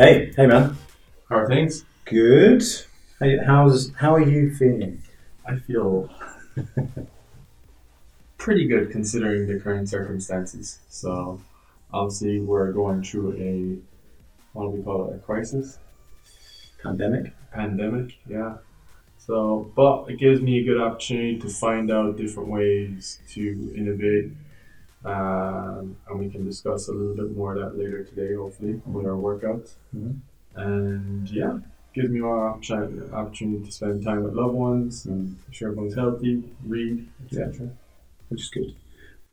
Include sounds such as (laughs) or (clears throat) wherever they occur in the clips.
Hey, hey man. How are things? Good. Hey, how's how are you feeling? I feel (laughs) pretty good considering the current circumstances. So, obviously, we're going through a what do we call it? A crisis, Pandemic. pandemic. Yeah. So, but it gives me a good opportunity to find out different ways to innovate. Um, and we can discuss a little bit more of that later today, hopefully, with our workouts. Mhm. And yeah, gives me more opportunity, opportunity to spend time with loved ones and make sure everyone's healthy, read, etc. which is good. (clears throat)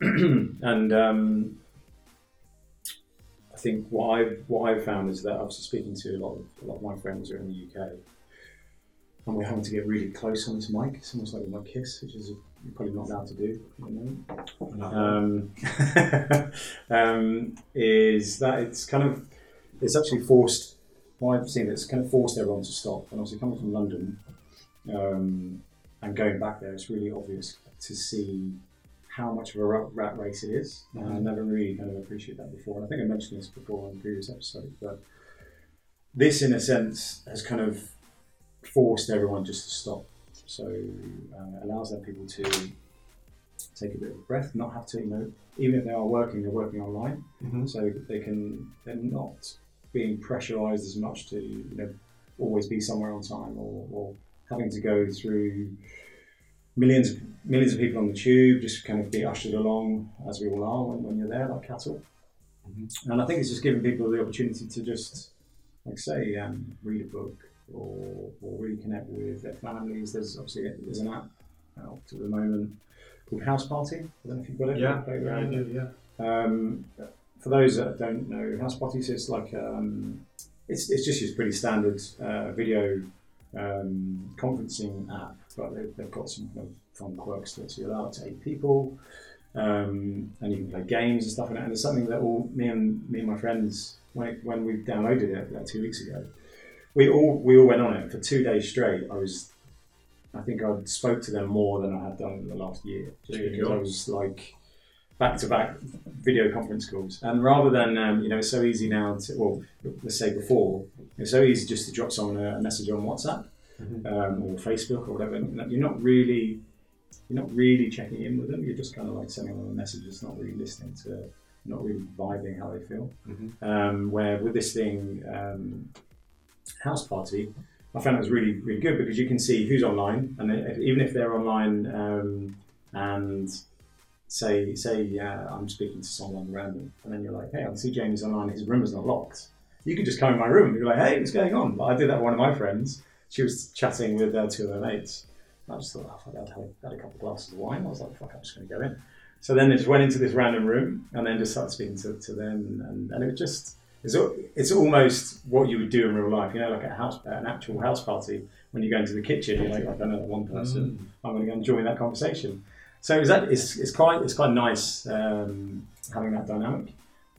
and um, I think what I've what I've found is that I was speaking to a lot of a lot of my friends who are in the UK, and we're having to get really close on this mic. It's almost like a mic kiss, which is probably not allowed to do at the moment. um, (laughs) um, is that it's kind of it's actually forced. What I've seen it's kind of forced everyone to stop. And obviously coming from London um, and going back there, it's really obvious to see how much of a rat, rat race it is. And I never really kind of appreciated that before. And I think I mentioned this before in previous episodes, but this, in a sense, has kind of forced everyone just to stop. So uh, it allows them people to take a bit of a breath, not have to, you know, even if they are working, they're working online, hmm so they can they're not being pressurized as much to you know always be somewhere on time or, or having to go through millions of millions of people on the tube, just kind of be ushered along as we all are when, when you're there like cattle. Mhm. And I think it's just giving people the opportunity to just like say um, read a book or, or really connect with their families. There's obviously there's an app out at the moment called House Party. I don't know if you've got it. Yeah, yeah, I around with it. do, yeah. Um, for those that don't know, House Party is like um, it's, it's just your pretty standard uh, video um, conferencing app, but they've, they've got some kind of fun quirks to it. So you're allowed to eight people, um, and you can play games and stuff. And it's something that all me and me and my friends when it, when we downloaded it like two weeks ago, we all we all went on it for two days straight. I was. I think I spoke to them more than I had done in the last year, just There you because go. I was like back to back video conference calls. And rather than, um, you know, it's so easy now to, well, let's say before, it's so easy just to drop someone a, a message on WhatsApp Mhm. um, or Facebook or whatever. and You're not really, you're not really checking in with them. You're just kind of like sending them a message. It's not really listening to, not really vibing how they feel. Mhm. Um, where with this thing, um, house party, I found it was really, really good because you can see who's online, and if, even if they're online um, and say say uh, I'm speaking to someone random, and then you're like, hey, I see Jamie's online. His room is not locked. You could just come in my room and be like, hey, what's going on? But I did that with one of my friends. She was chatting with uh, two of her mates. I just thought, oh, fuck, I'd had a couple of glasses of wine. I was like, fuck, I'm just going to go in. So then I just went into this random room and then just started speaking to, to them. And, and it was just, it's, it's almost what you would do in real life, you know, like a house, an actual house party. When you go into the kitchen, you're like, I don't know, one person. I'm going to go and join that conversation. So is that it's, it's quite it's quite nice um, having that dynamic.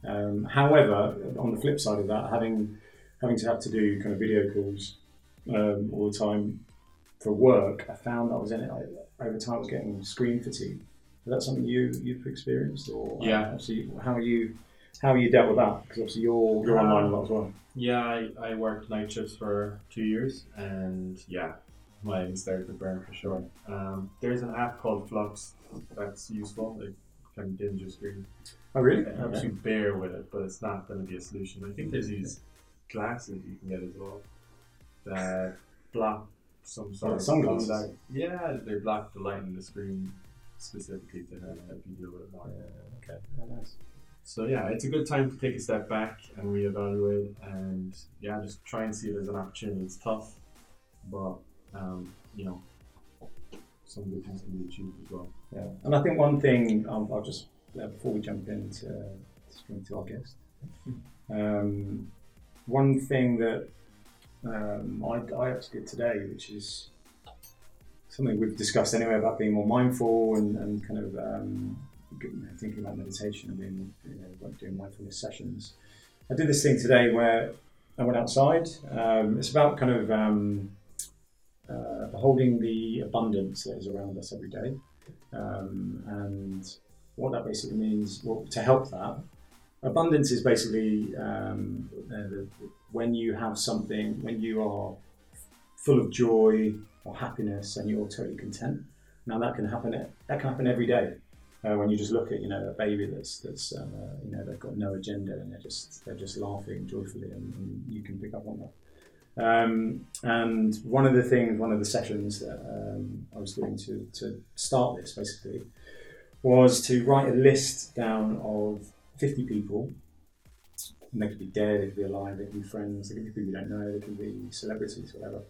Um, however, on the flip side of that, having having to have to do kind of video calls um, all the time for work, I found that I was in it I, over time. I was getting screen fatigue. Is that something you you've experienced, or Yeah. Obviously, how are you how you dealt with that? Because obviously you're you're online a lot as well. Yeah, I, I worked night shifts for two years, and yeah, my legs started to burn for sure. Um, there's an app called Flux that's useful. It can dim your screen. Oh really? It helps you bear with it, but it's not going to be a solution. I think there's these glasses you can get as well that block some sort Oh, of sunglasses? blue light. Yeah, they block the light in the screen specifically to help you deal with it more. Yeah, okay. Oh, nice. So yeah, it's a good time to take a step back and reevaluate, and yeah, just try and see if there's an opportunity. It's tough, but um, you know, some good things can be achieved as well. Yeah, and I think one thing um, I'll just uh, before we jump into speaking to our guest, um, one thing that um, I, I actually did today, which is something we've discussed anyway about being more mindful and, and kind of um, thinking about meditation and being you know doing mindfulness sessions. I did this thing today where I went outside. Um, it's about kind of um, uh, beholding the abundance that is around us every day. Um, and what that basically means, well, to help that, abundance is basically uh, the, when you have something, when you are full of joy or happiness and you're totally content. Now that can happen. That can happen every day. Uh, when you just look at you know a baby that's that's uh, you know they've got no agenda and they're just they're just laughing joyfully and, and you can pick up on that. Um, and one of the things, one of the sessions that um, I was doing to, to start this basically was to write a list down of 50 people. And they could be dead, they could be alive, they could be friends, they could be people you don't know, they could be celebrities, whatever,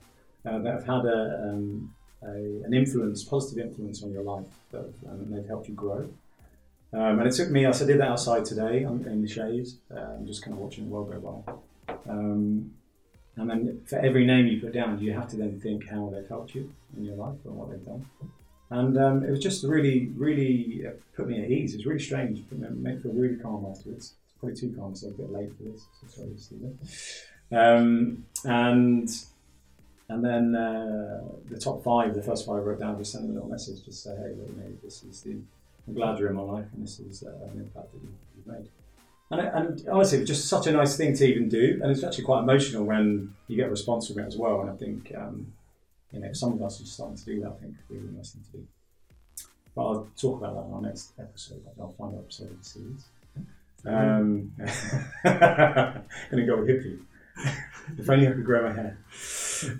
uh, that have had a, um, a, an influence, positive influence on your life, that, and they've helped you grow. Um, and it took me, I did that outside today in the shades, uh, just kind of watching the world go by. Um, and then for every name you put down, you have to then think how they've helped you in your life and what they've done. And um, it was just really, really uh, put me at ease. It was really strange. But it made me feel really calm afterwards. It's probably too calm, so a bit late for this. So sorry to see that. Um, and and then uh, the top five, the first five I wrote down, just sent a little message, just say, hey, look, know, this is the, I'm glad you're in my life, and this is uh, an impact that you've made. And, and honestly, it was just such a nice thing to even do, and it's actually quite emotional when you get a response from it as well. And I think um, you know some of us are starting to do that. I think really nice thing to do. But I'll talk about that in our next episode. I'll find out episode of the series. Um, (laughs) gonna go hippie. (laughs) if only I could grow my hair.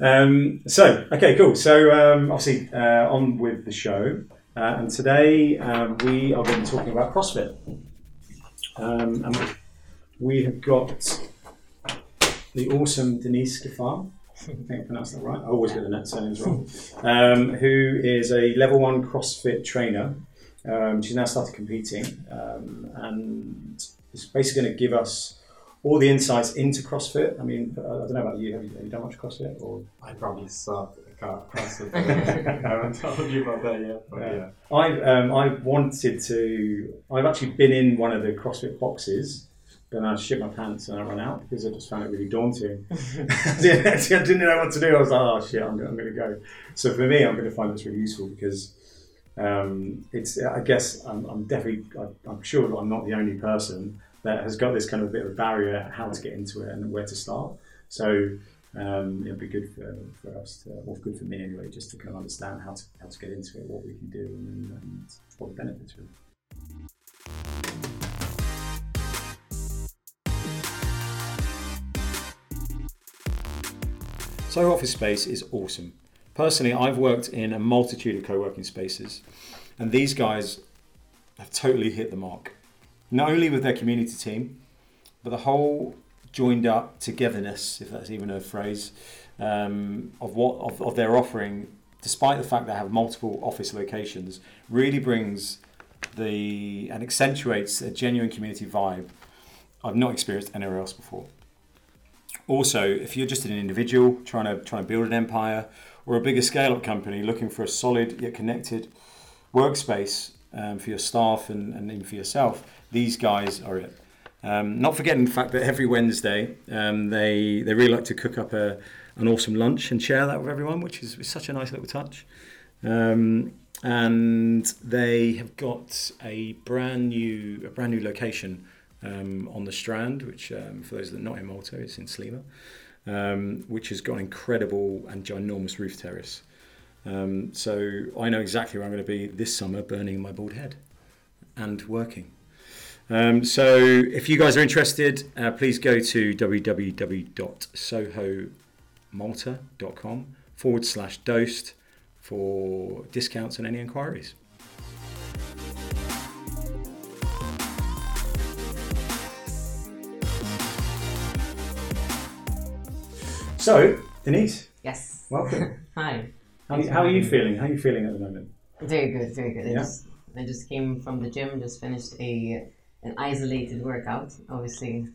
Um, so, okay, cool. So, um, obviously, uh, on with the show. Uh, and today um, we are going to be talking about CrossFit. Um, and we have got the awesome Denise Gaffar. I think I pronounced that right. I always get the net surnames wrong. Um, who is a level one CrossFit trainer. Um, she's now started competing um, and is basically going to give us all the insights into CrossFit. I mean, I don't know about you. Have you, have you done much CrossFit? Or I probably suck at CrossFit. (laughs) I haven't told you about that yet. But yeah. yeah. I've um, I've wanted to. I've actually been in one of the CrossFit boxes, but I shit my pants and I ran out because I just found it really daunting. (laughs) (laughs) I didn't know what to do. I was like, oh shit, I'm, I'm going to go. So for me, I'm going to find this really useful because um, it's. I guess I'm, I'm definitely. I'm sure that I'm not the only person that has got this kind of bit of a barrier how to get into it and where to start. So um, it'd be good for, for us to, or good for me anyway, just to kind of understand how to how to get into it, what we can do, and, and what the benefits are. So office space is awesome. Personally, I've worked in a multitude of co-working spaces, and these guys have totally hit the mark. Not only with their community team, but the whole joined up togetherness, if that's even a phrase, um, of what of, of their offering, despite the fact they have multiple office locations, really brings the and accentuates a genuine community vibe I've not experienced anywhere else before. Also, if you're just an individual trying to trying to build an empire, or a bigger scale up company looking for a solid yet connected workspace um, for your staff and, and for yourself, these guys are it. Um, not forgetting the fact that every Wednesday um, they they really like to cook up a an awesome lunch and share that with everyone, which is, is such a nice little touch. Um, and they have got a brand new a brand new location um, on the Strand, which um, for those that are not in Malta, it's in Sliema, um, which has got an incredible and ginormous roof terrace. so I know exactly where I'm going to be this summer, burning my bald head and working. Um, so if you guys are interested, uh, please go to www.sohomalta.com forward slash dosed for discounts and any inquiries. So, Denise. Yes. Welcome. (laughs) Hi. How, how, are you feeling? How are you feeling at the moment? Very good, very good. Yeah? I, just, I just came from the gym, just finished a an isolated workout, obviously,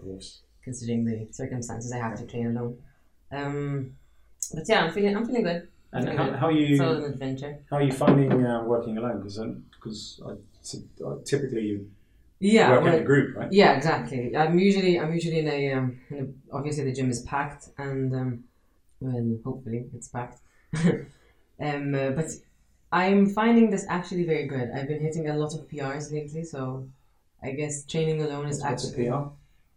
considering the circumstances I have to train alone. Um, but yeah, I'm feeling I'm feeling good. And feeling how, good. how are you? It's an adventure. How are you finding uh, working alone? Because because uh, typically you Yeah, work well, in a group, right? yeah, exactly. I'm usually I'm usually in a, um, in a obviously the gym is packed and um, well hopefully it's packed. (laughs) um, uh, but I'm finding this actually very good. I've been hitting a lot of PRs lately, so I guess training alone is What's a actually PR?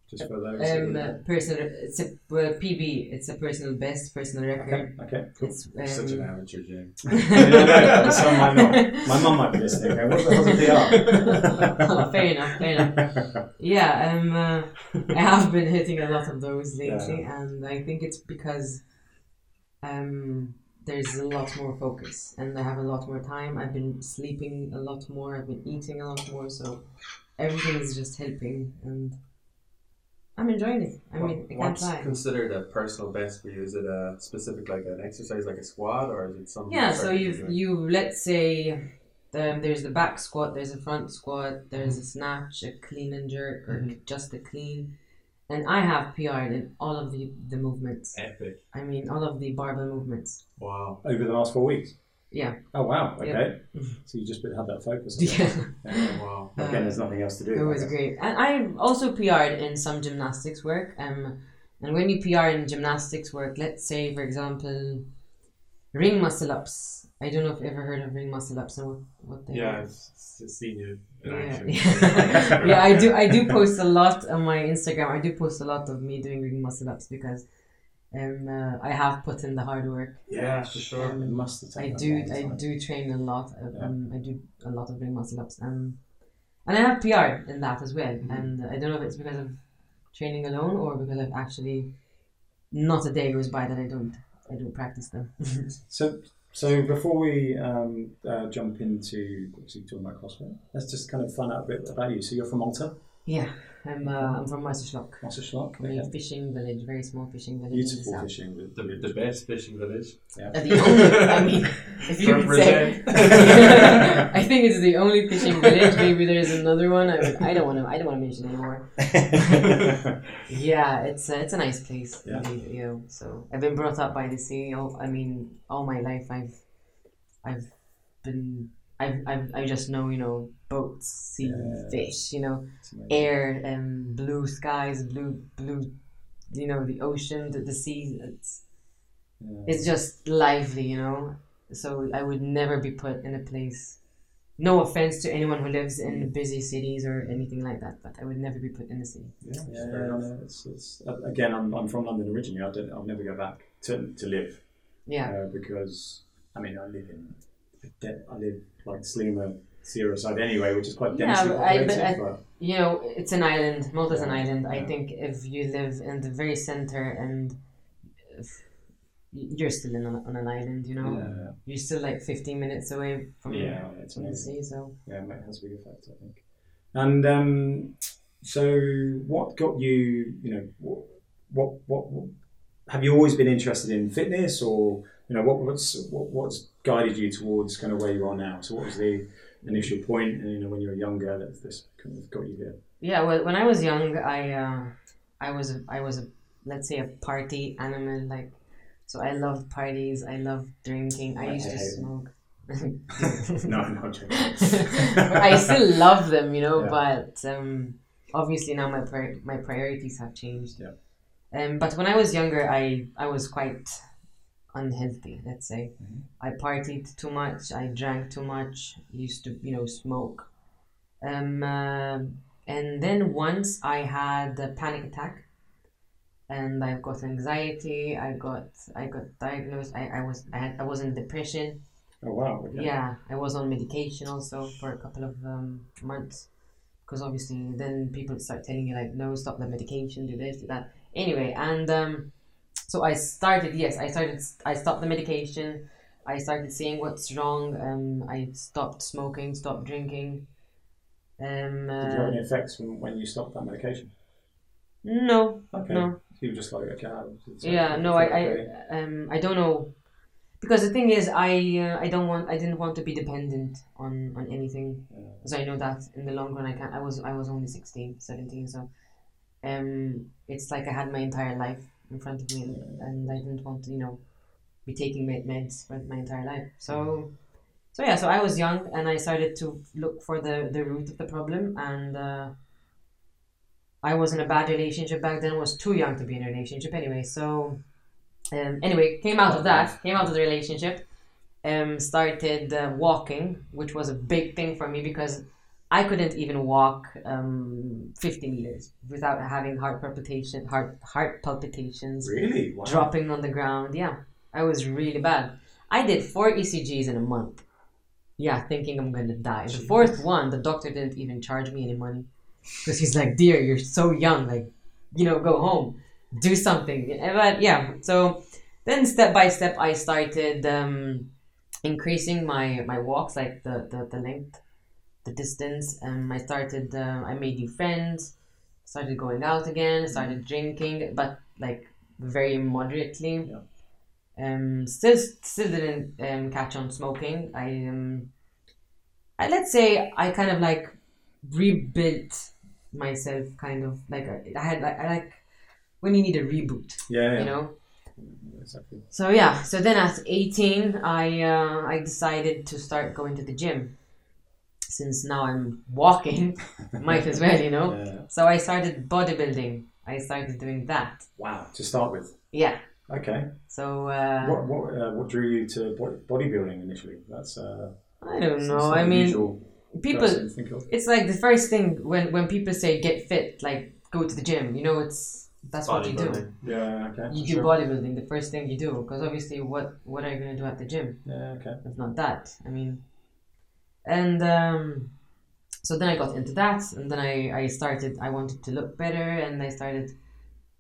Just for those. um don't uh, personal. It's a well, PB. It's a personal best, personal record. Okay, okay, cool. It's You're such an um, amateur, gym. (laughs) Yeah, no, no, some might not. My mum might be listening. What the hell's a PR? Oh, (laughs) fair enough, fair enough. Yeah, um, uh, I have been hitting a lot of those lately, and I think it's because um, there's a lot more focus, and I have a lot more time. I've been sleeping a lot more. I've been eating a lot more, so everything is just helping, and I'm enjoying it. I mean, I can't What's lie. considered a personal best for you? Is it a specific, like an exercise, like a squat, or is it something? Yeah, so you different? you let's say um, there's the back squat, there's a front squat, there's a snatch, a clean and jerk, or Mhm. just a clean. And I have PR'd in all of the, the movements. epic. I mean, all of the barbell movements. Wow. Over the last four weeks. Yeah. Oh wow. Okay. Yeah. So you just had that focus. on. Yeah, (laughs) Yeah. Wow. Again, there's nothing else to do. it was great. And I also PR'd in some gymnastics work. Um, and when you PR in gymnastics work, let's say, for example, ring muscle ups. I don't know if you've ever heard of ring muscle ups and what, what they Yeah, are. I've s- seen you Yeah. (laughs) yeah, I do. I do post a lot on my Instagram. I do post a lot of me doing ring muscle ups because um, uh, I have put in the hard work. Yeah, for sure. It must have I do. I do train a lot. uh, Yeah. Um, I do a lot of ring muscle ups. Um, and I have PR in that as well. Mhm. And I don't know if it's because of training alone or because I've actually not a day goes by that I don't. I don't practice them. (laughs) So, so before we um, uh, jump into obviously talking about CrossFit, let's just kind of find out a bit about you. So you're from Malta, yeah, I'm. Uh, I'm from Marsaxlokk. Marsaxlokk. A Okay. fishing village, very small fishing village. in the Beautiful south. fishing. The, the best fishing village. Uh, the only, I mean, if you could say, Represent. (laughs) I think it's the only fishing village. Maybe there's another one. I, I don't want to. I don't want to mention anymore. (laughs) Yeah, it's a, it's a nice place. Yeah. Indeed, you know. So I've been brought up by the sea. All, I mean, all my life I've I've been I've, I've I just know you know boats, sea, Yeah. fish. You know, air and blue skies, blue blue. You know, the ocean, the, the sea. It's Yeah. it's just lively, you know. So I would never be put in a place. No offense to anyone who lives in busy cities or anything like that, but I would never be put in a city. Yeah, Fair yeah, enough. it's, it's, uh, again, I'm, I'm from London originally. I don't, I'll never go back to, to live Yeah, uh, because I mean I live in I live like Sliema Sierra side anyway, which is quite Yeah, densely but I- but populated. I- but you know, it's an island. Malta's an Yeah, island. I think if you live in the very center and if you're still in a, on an island, you know, yeah, you're still like 15 minutes away from, yeah, it's from the sea. So Yeah, it has a big effect, I think. And um, so, what got you? You know, what, what, what, what have you always been interested in fitness, or you know, what, what's what, what's guided you towards kind of where you are now? So, what was the initial point, and you know, when you were younger, that this kind of got you here? yeah, well, when I was young, I uh, I was a, I was a let's say a party animal. Like, so I loved parties. I loved drinking. I I used to smoke. (laughs) no, joking. (laughs) I still love them, you know, Yeah. but um, obviously now my pri- my priorities have changed. Yeah. Um, but when I was younger, I I was quite unhealthy. Let's say Mhm. I partied too much. I drank too much. Used to you know smoke. Um, uh, and then once I had a panic attack. And I got anxiety. I got I got diagnosed. I, I was I had I was in depression. Oh wow. Okay. Yeah, I was on medication also for a couple of um, months because obviously then people start telling you like no stop the medication do this do that anyway and um, so I started yes I started I stopped the medication I started seeing what's wrong um, I stopped smoking stopped drinking um, Did you have uh, any effects from when you stopped that medication? no Okay. no So you were just like, okay. Yeah no I, okay. I um I don't know because the thing is I uh, I don't want I didn't want to be dependent on on anything Yeah. because I know that in the long run I can't. I was I was only 16 17 so um it's like I had my entire life in front of me and, and I didn't want to you know be taking med- meds for my entire life. So so yeah so I was young and I started to look for the the root of the problem and uh, I was in a bad relationship back then I was too young to be in a relationship anyway so um, anyway came out of that came out of the relationship um, started uh, walking which was a big thing for me because I couldn't even walk um, 50 meters without having heart palpitation, heart heart palpitations, Really? Wow. dropping on the ground. Yeah, I was really bad. I did four ECGs in a month. Yeah, thinking I'm gonna die. The fourth one, the doctor didn't even charge me any money because he's like, "Dear, you're so young. Like, you know, go home, do something." But yeah, so then step by step, I started um, increasing my my walks, like the the, the length, the distance. Um, I started. Um, I made new friends. Started going out again. Started drinking, but like very moderately. Yeah. Um, still, still didn't um, catch on smoking. I um, I let's say I kind of like rebuilt myself, kind of like I, had like I like when you need a reboot, Yeah, yeah. you know. Exactly. So yeah, so then at 18, I uh, I decided to start going to the gym. Since now I'm walking, (laughs) might as well, you know. Yeah. So I started bodybuilding. I started doing that. Wow. To start with. Yeah. Okay. So uh, what what uh, what drew you to bodybuilding initially? That's uh. I don't know. I mean, people. think of. It's like the first thing when when people say get fit, like go to the gym. You know, it's that's what you do. Yeah. Okay. You do Sure. bodybuilding. The first thing you do, because obviously, what what are you gonna do at the gym? Yeah. Okay. If not that, I mean, and um, so then I got into that, and then I I started. I wanted to look better, and I started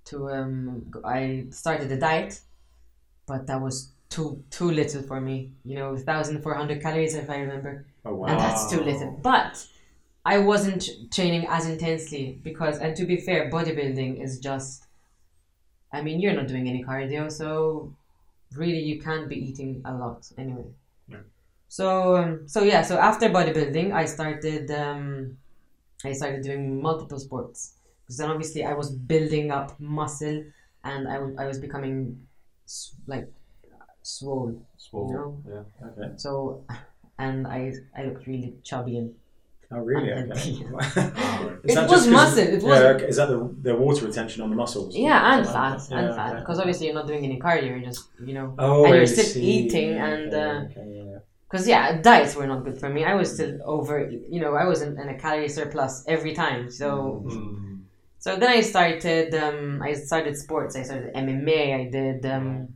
to um I started a diet, but that was too too little for me. You know, thousand four hundred calories if I remember Oh wow. and that's too little. But I wasn't training as intensely because, and to be fair, bodybuilding is just. I mean, you're not doing any cardio, so really you can't be eating a lot anyway. Yeah. So um, so yeah, so after bodybuilding, I started um, I started doing multiple sports because then obviously I was building up muscle and I, w- I was becoming s- like swole. Swole. No. Yeah. Okay. So and I I looked really chubby and Oh really? Unhealthy. Okay. (laughs) Alright. Is It that was just 'cause- muscle, it yeah, was- okay. Is that the, the water retention on the muscles? Yeah, and Okay. fat, Yeah, and fat. okay. Because obviously you're not doing any cardio. You're just, you know, Oh, and you're I still see. eating Yeah, and, okay, uh, okay, yeah, yeah. Because yeah, diets were not good for me. I was still over, you know, I was in, in a calorie surplus every time. So, Mm. so then I started. Um, I started sports. I started MMA. I did um,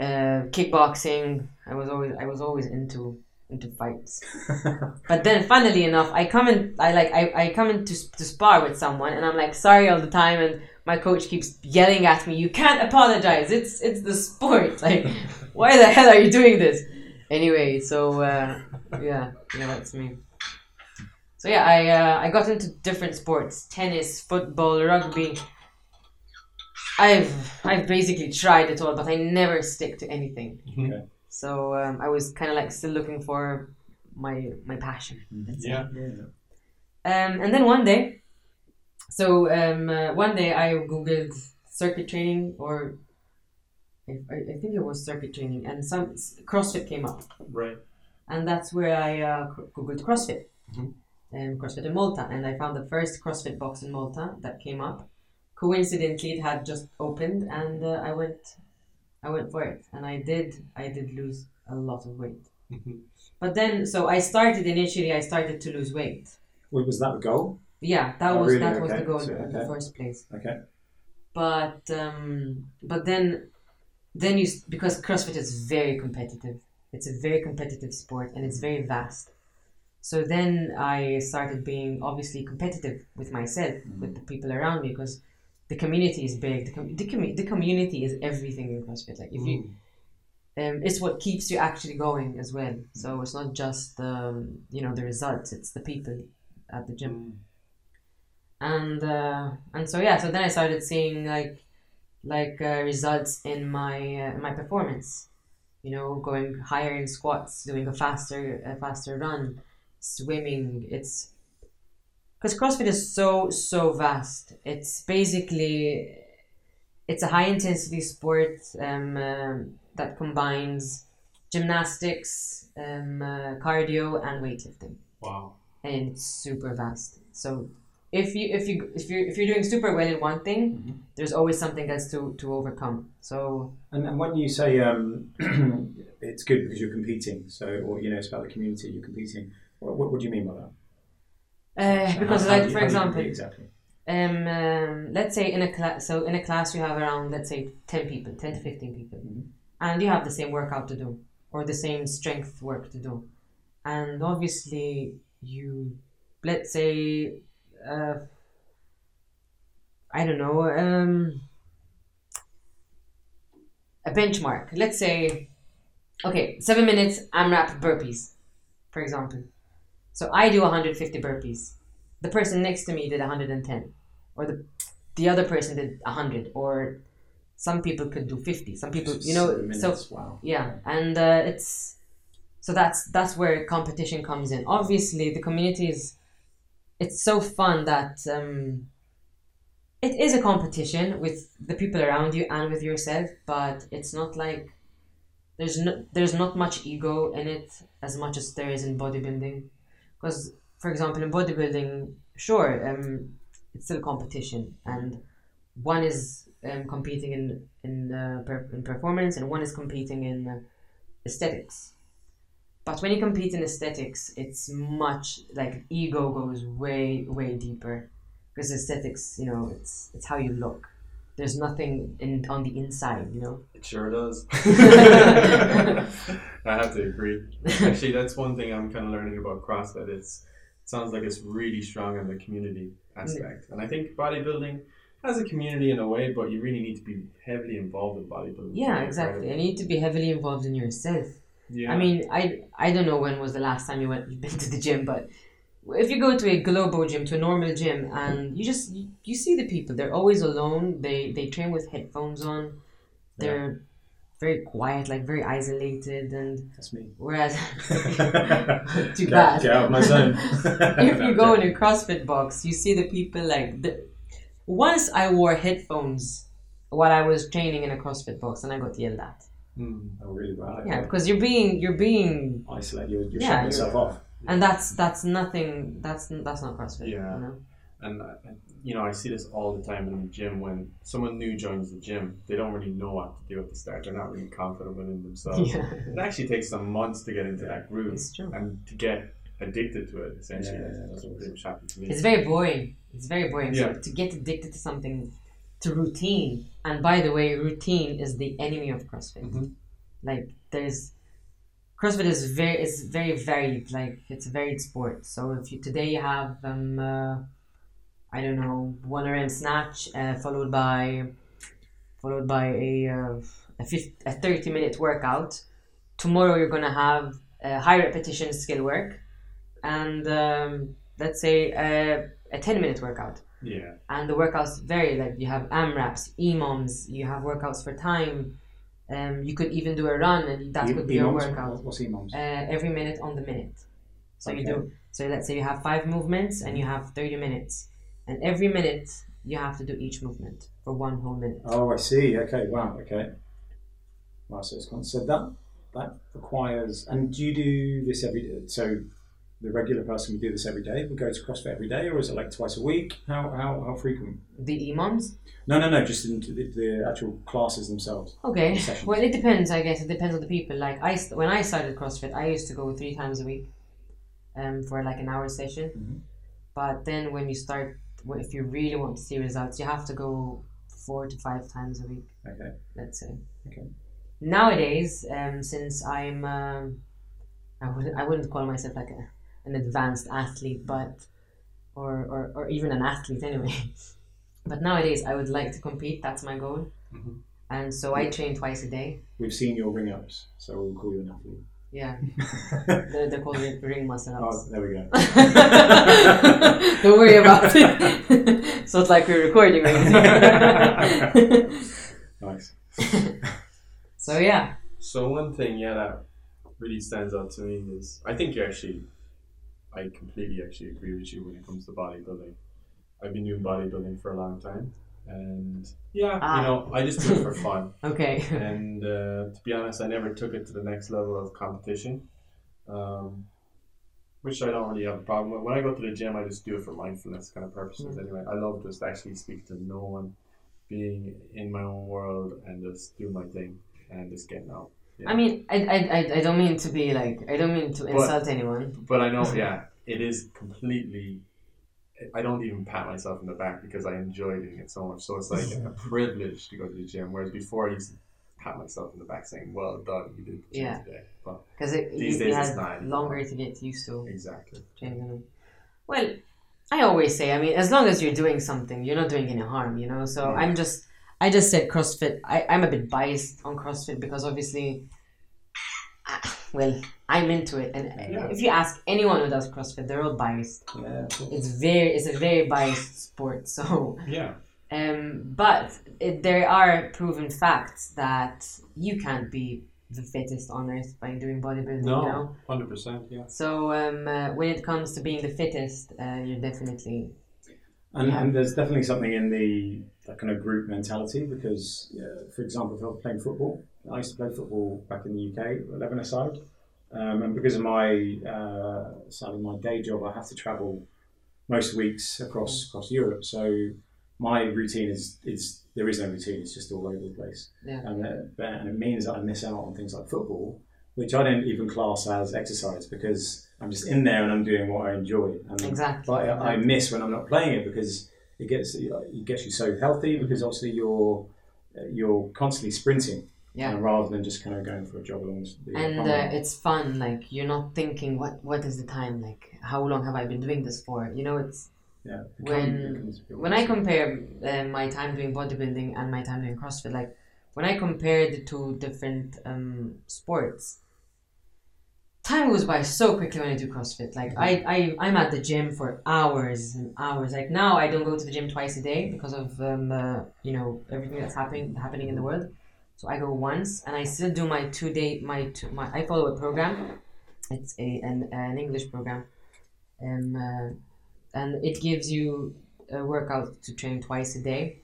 uh, kickboxing. I was always, I was always into into fights. (laughs) But then, funnily enough, I come in. I like. I, I come in to, to spar with someone, and I'm like sorry all the time, and my coach keeps yelling at me. You can't apologize. It's it's the sport. Like, why the hell are you doing this? Anyway, so uh, yeah, yeah, that's me. So yeah, I uh, I got into different sports: tennis, football, rugby. I've I've basically tried it all, but I never stick to anything. Okay. So um, I was kind of like still looking for my my passion. Yeah. Yeah. Um, and then one day, so um, uh, one day I googled circuit training, or I, I I think it was circuit training, and some CrossFit came up, Right. and that's where I uh, googled CrossFit, Mhm. um, CrossFit in Malta, and I found the first CrossFit box in Malta that came up. Coincidentally, it had just opened, and uh, I went, I went for it, and I did, I did lose a lot of weight. Mhm. But then, so I started initially. I started to lose weight. Well, was that the goal? Yeah, that Oh, was really? that was the goal So, in the first place. Okay. But um, but then then you because CrossFit is very competitive. It's a very competitive sport and it's very vast. So then I started being obviously competitive with myself, with the people around me, because the community is big. The, com- the, commu- the community is everything in CrossFit. Like if you um, it's what keeps you actually going as well. So it's not just um, you know the results; it's the people at the gym. Mm. And uh, and so yeah, so then I started seeing like like uh, results in my uh, my performance. You know, going higher in squats, doing a faster a faster run, swimming. It's because CrossFit is so so vast. It's basically it's a high intensity sport um, um, that combines gymnastics, um, uh, cardio, and weightlifting, Wow. and it's super vast. So if you if you if you if you're doing super well in one thing, there's always something else to to overcome. So And, and when you say um, (clears throat) it's good because you're competing, so or you know it's about the community you're competing. What, what, what do you mean by that? Uh, because, How- how like, you- for you example, exactly. Um, um, let's say in a class, so in a class you have around, let's say, 10 people, 10 to 15 people, Mhm. and you have the same workout to do, or the same strength work to do. And obviously, you, let's say, uh, I don't know, um, a benchmark. Let's say, okay, seven minutes AMRAP burpees, for example. So I do 150 burpees the person next to me did 110 or the the other person did 100 or some people could do 50 some people you know Seven so wow. yeah and uh, it's so that's that's where competition comes in obviously the community is it's so fun that um, it is a competition with the people around you and with yourself but it's not like there's no there's not much ego in it as much as there is in bodybuilding. Because for example in bodybuilding sure um, it's still a competition and one is um, competing in in, uh, per- in performance and one is competing in uh, aesthetics but when you compete in aesthetics it's much like ego goes way way deeper because aesthetics you know it's it's how you look there's nothing in on the inside you know It sure does. (laughs) I have to agree. Actually, that's one thing I'm kind of learning about CrossFit. It's it sounds like it's really strong in the community aspect, mm. and I think bodybuilding has a community in a way, but you really need to be heavily involved in bodybuilding. yeah be a part exactly you need to be heavily involved in yourself Yeah. I mean, I I don't know when was the last time you went you've been to the gym, but if you go to a global gym, to a normal gym, and you just you, you see the people, they're always alone. They they train with headphones on. They're very quiet, like very isolated, and That's me. whereas (laughs) too Get- bad. Get out of my zone. (laughs) if you go in a (laughs) CrossFit box, you see the people like the. Once I wore headphones while I was training in a CrossFit box, and I got yelled at. Hmm. Oh, really? Wow. Yeah, because you're being you're being Isolate. You're, you're Yeah, shutting you're- yourself off. and that's that's nothing that's that's not CrossFit. Yeah. You know? And uh, you know, I see this all the time in the gym. When someone new joins the gym, they don't really know what to do at the start. They're not really confident within themselves. Yeah, It actually takes some months to get into that groove it's true. and to get addicted to it. Essentially, Yeah, that's, yeah, that's what pretty much happened to me. It's very boring. It's very boring. Yeah. So to get addicted to something, to routine, and by the way, routine is the enemy of CrossFit. Mhm. Like there's CrossFit is very is very varied. Like it's a varied sport. So if you today you have um uh, I don't know one RM snatch uh, followed by followed by a uh, a, 50, a thirty minute workout. Tomorrow you're gonna have uh, high repetition skill work, and um, let's say uh, a ten minute workout Yeah. and the workouts vary. Like you have AMRAPs, EMOMs, you have workouts for time. Um, you could even do a run, and that E- could be your workout. What's EMOMs? Uh, every minute on the minute. So you do. So let's say you have five movements, and you have thirty minutes, and every minute you have to do each movement for one whole minute. Oh, I see. Okay. Wow. Okay. Wow. So it's con- so that that requires. And do you do this every? So the regular person would do this every day. Would go to CrossFit every day, or is it like twice a week? How how, how frequent? The EMOMs. No, no, no. Just into the, the actual classes themselves. Okay. Sessions. Well, it depends. I guess it depends on the people. Like I, when I started CrossFit, I used to go three times a week, um, for like an hour session. Mhm. But then when you start, well, if you really want to see results, you have to go four to five times a week. Okay. Let's say. Okay. Nowadays, um, since I'm, um, I wouldn't, I wouldn't call myself like a, an advanced athlete, but, or, or, or even an athlete anyway. (laughs) but nowadays, I would like to compete. That's my goal. Mhm. And so I train twice a day. We've seen your ring ups, so we'll call you an athlete. Yeah, (laughs) they're, they're called ring- ring muscle oh, ups. there we go. (laughs) Don't worry about it. so it's like we're recording right Nice. So yeah, So one thing, yeah, that really stands out to me is I think you actually, I completely actually agree with you when it comes to bodybuilding. I've been doing bodybuilding for a long time, and yeah, Ah. you know, I just do it for fun. (laughs) okay. and uh, to be honest, I never took it to the next level of competition, um, which I don't really have a problem with. When I go to the gym, I just do it for mindfulness kind of purposes. Anyway, I love just actually speak to no one, being in my own world, and just do my thing and just getting out. Yeah. I mean, I, I, I, don't mean to be like, I don't mean to insult anyone. But I know, (laughs) yeah, it is completely I don't even pat myself in the back because I enjoy doing it so much. So it's like a (laughs) privilege to go to the gym. Whereas before, I used to pat myself in the back saying, "Well done, you did the gym Yeah. today." But Because it These you, days it's longer to get used to exactly. Well, I always say, I mean, as long as you're doing something, you're not doing any harm, you know. So Yeah. I'm just, I just said CrossFit. I, I'm a bit biased on CrossFit because obviously, I- well, I'm into it, and Yeah. if you ask anyone who does CrossFit, they're all biased. Yeah. It's very, it's a very biased sport. So, Yeah. um, but it, there are proven facts that you can't be the fittest on earth by doing bodybuilding. You know? No. Hundred percent. Yeah. So um, uh, when it comes to being the fittest, uh, you're definitely And, Yeah. and there's definitely something in the that kind of group mentality because, uh, for example, if I was playing football, I used to play football back in the UK, 11 aside. Um, and because of my, uh, sadly, my day job, I have to travel most weeks across across Europe. So my routine is, is there is no routine, it's just all over the place. Yeah. And, uh, but- and it means that I miss out on things like football, which I don't even class as exercise because I'm just in there and I'm doing what I enjoy. And exactly. but I, I miss when I'm not playing it because it gets it gets you so healthy because obviously you're you're constantly sprinting Yeah. uh, rather than just kind of going for a jog along the and uh, it's fun. Like you're not thinking, what what is the time? Like how long have I been doing this for? You know, it's yeah, it when- it when I compare uh, my time doing bodybuilding and my time doing CrossFit. Like when I compare the two different um, sports. Time goes by so quickly when I do CrossFit. Like I, I, I'm at the gym for hours and hours. Like now, I don't go to the gym twice a day because of um, uh, you know everything that's happening happening in the world. So I go once, and I still do my two day my two, my I follow a program. It's a an, an English program, um, uh, and it gives you a workout to train twice a day.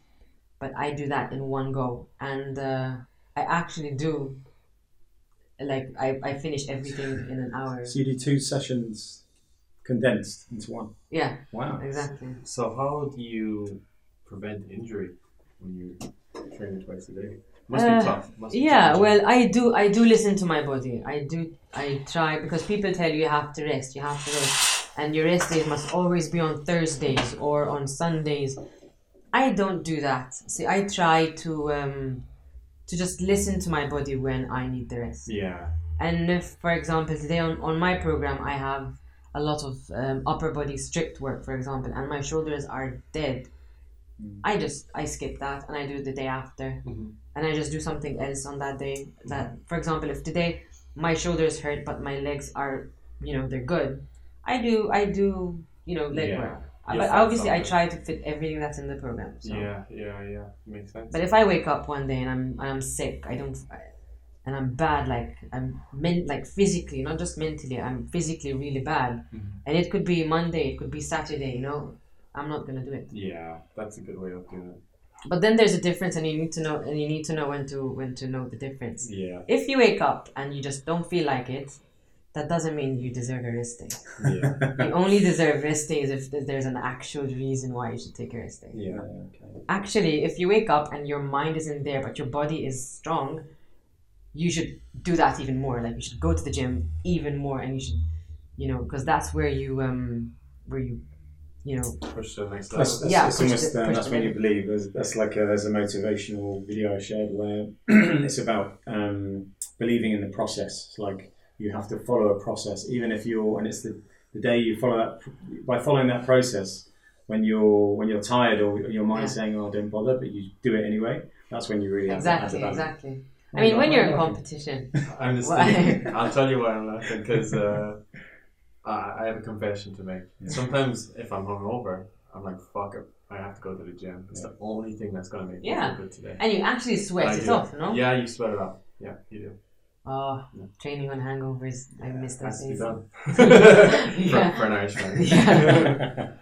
But I do that in one go, and uh, I actually do. Like I, I finish everything in an hour. So you do two sessions condensed into one. Yeah, Wow. exactly. So how do you prevent injury when you're training twice a day? Must Uh, be tough. Must be Yeah, challenging. well, I do. I do listen to my body. I do. I try because people tell you you have to rest. You have to rest, and your rest days must always be on Thursdays or on Sundays. I don't do that. See, I try to um, to just listen to my body when I need the rest. Yeah. And if, for example, today on, on my program, I have a lot of um, upper body strict work, for example, and my shoulders are dead. Mm. I just I skip that and I do it the day after, Mhm. and I just do something else on that day. That, for example, if today my shoulders hurt but my legs are, you know, they're good, I do I do you know leg Yeah. work. But obviously, I try to fit everything that's in the program. So. Yeah, yeah, yeah. Makes sense. But if I wake up one day and I'm and I'm sick, I don't, I, and I'm bad, like I'm men, like physically, not just mentally. I'm physically really bad, Mhm. and it could be Monday, it could be Saturday. You know, I'm not gonna do it. yeah, that's a good way of doing it. But then there's a difference, and you need to know, and you need to know when to when to know the difference. Yeah, If you wake up and you just don't feel like it, that doesn't mean you deserve a rest day. yeah, You only deserve rest days if there's an actual reason why you should take a rest day. yeah. okay. actually if you wake up and your mind isn't there but your body is strong you should do that even more like you should go to the gym even more and you should you know because that's where you um where you you know Push to the next That's, level. that's, Yeah, that's push almost the- um, that's when you believe. There's, that's like a, there's a motivational video I shared where (clears throat) it's about um, believing in the process. It's like you have to follow a process, even if you're, and it's the, the day you follow that by following that process. When you're when you're tired or your mind's saying, "Oh, don't bother," but you do it anyway. That's when you really have to exactly exactly i mean when you're in competition (laughs) I'm just (laughs) I'll tell you why I'm laughing because uh, I I have a confession to make. Yeah. Sometimes if I'm hungover, I'm like, fuck it, I have to go to the gym. It's the only thing that's gonna make me Yeah. feel good today. and you actually sweat I it do. off no Yeah, you sweat it off. Yeah, you do. Oh training on hangovers i miss those Has to be days. Yeah. (laughs) (laughs) for, for an Irishman. (laughs) Yeah.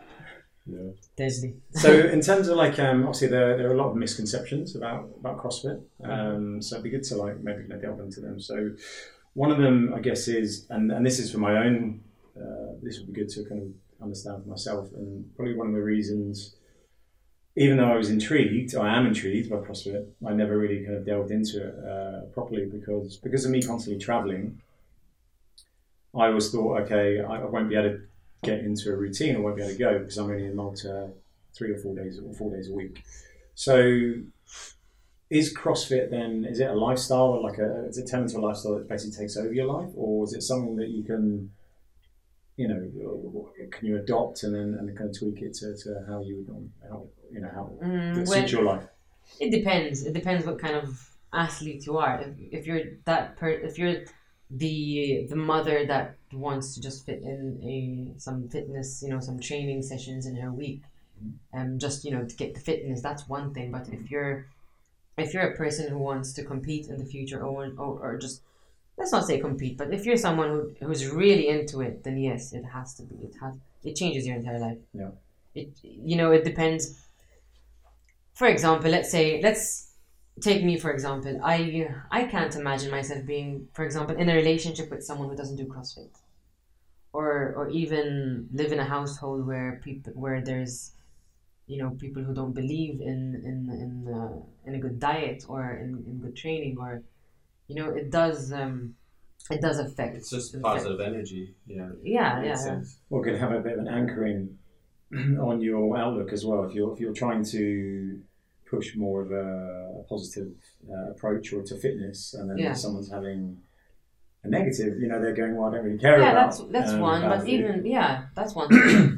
Yeah. deadly so in terms of like um, obviously there, there are a lot of misconceptions about about CrossFit. Um, so it'd be good to like maybe of delve into them. So one of them I guess is and, and this is for my own uh, this would be good to kind of understand for myself and probably one of the reasons even though I was intrigued, I am intrigued by CrossFit. I never really kind of delved into it uh, properly because because of me constantly traveling. I always thought, okay, I, I won't be able to get into a routine I won't be able to go because I'm only in Malta three or four days or four days a week. So is CrossFit then is it a lifestyle or like a is it turned into a lifestyle that basically takes over your life or is it something that you can you know can you adopt and then and kind of tweak it to, to how you would how you know how Mm, suits your life It depends. It depends what kind of athlete you are. If, if you're that per, if you're the the mother that wants to just fit in a some fitness, you know, some training sessions in her week, um, just you know to get the fitness. That's one thing. But if you're if you're a person who wants to compete in the future, or or, or just let's not say compete, but if you're someone who, who's really into it, then yes, it has to be. It has it changes your entire life. Yeah. It you know it depends for example, let's say let's take me for example. I I can't imagine myself being, for example, in a relationship with someone who doesn't do CrossFit, or or even live in a household where people where there's, you know, people who don't believe in in in uh, in a good diet or in, in good training or, you know, it does um, it does affect. It's just it positive energy. Yeah. Yeah, yeah, Makes yeah. sense. or can have a bit of an anchoring (clears throat) on your outlook as well if you're if you're trying to push more of a, positive uh, approach or to fitness and then Yeah. someone's having a negative you know they're going well I don't really care yeah about that's that's um, one bad but food." even yeah that's one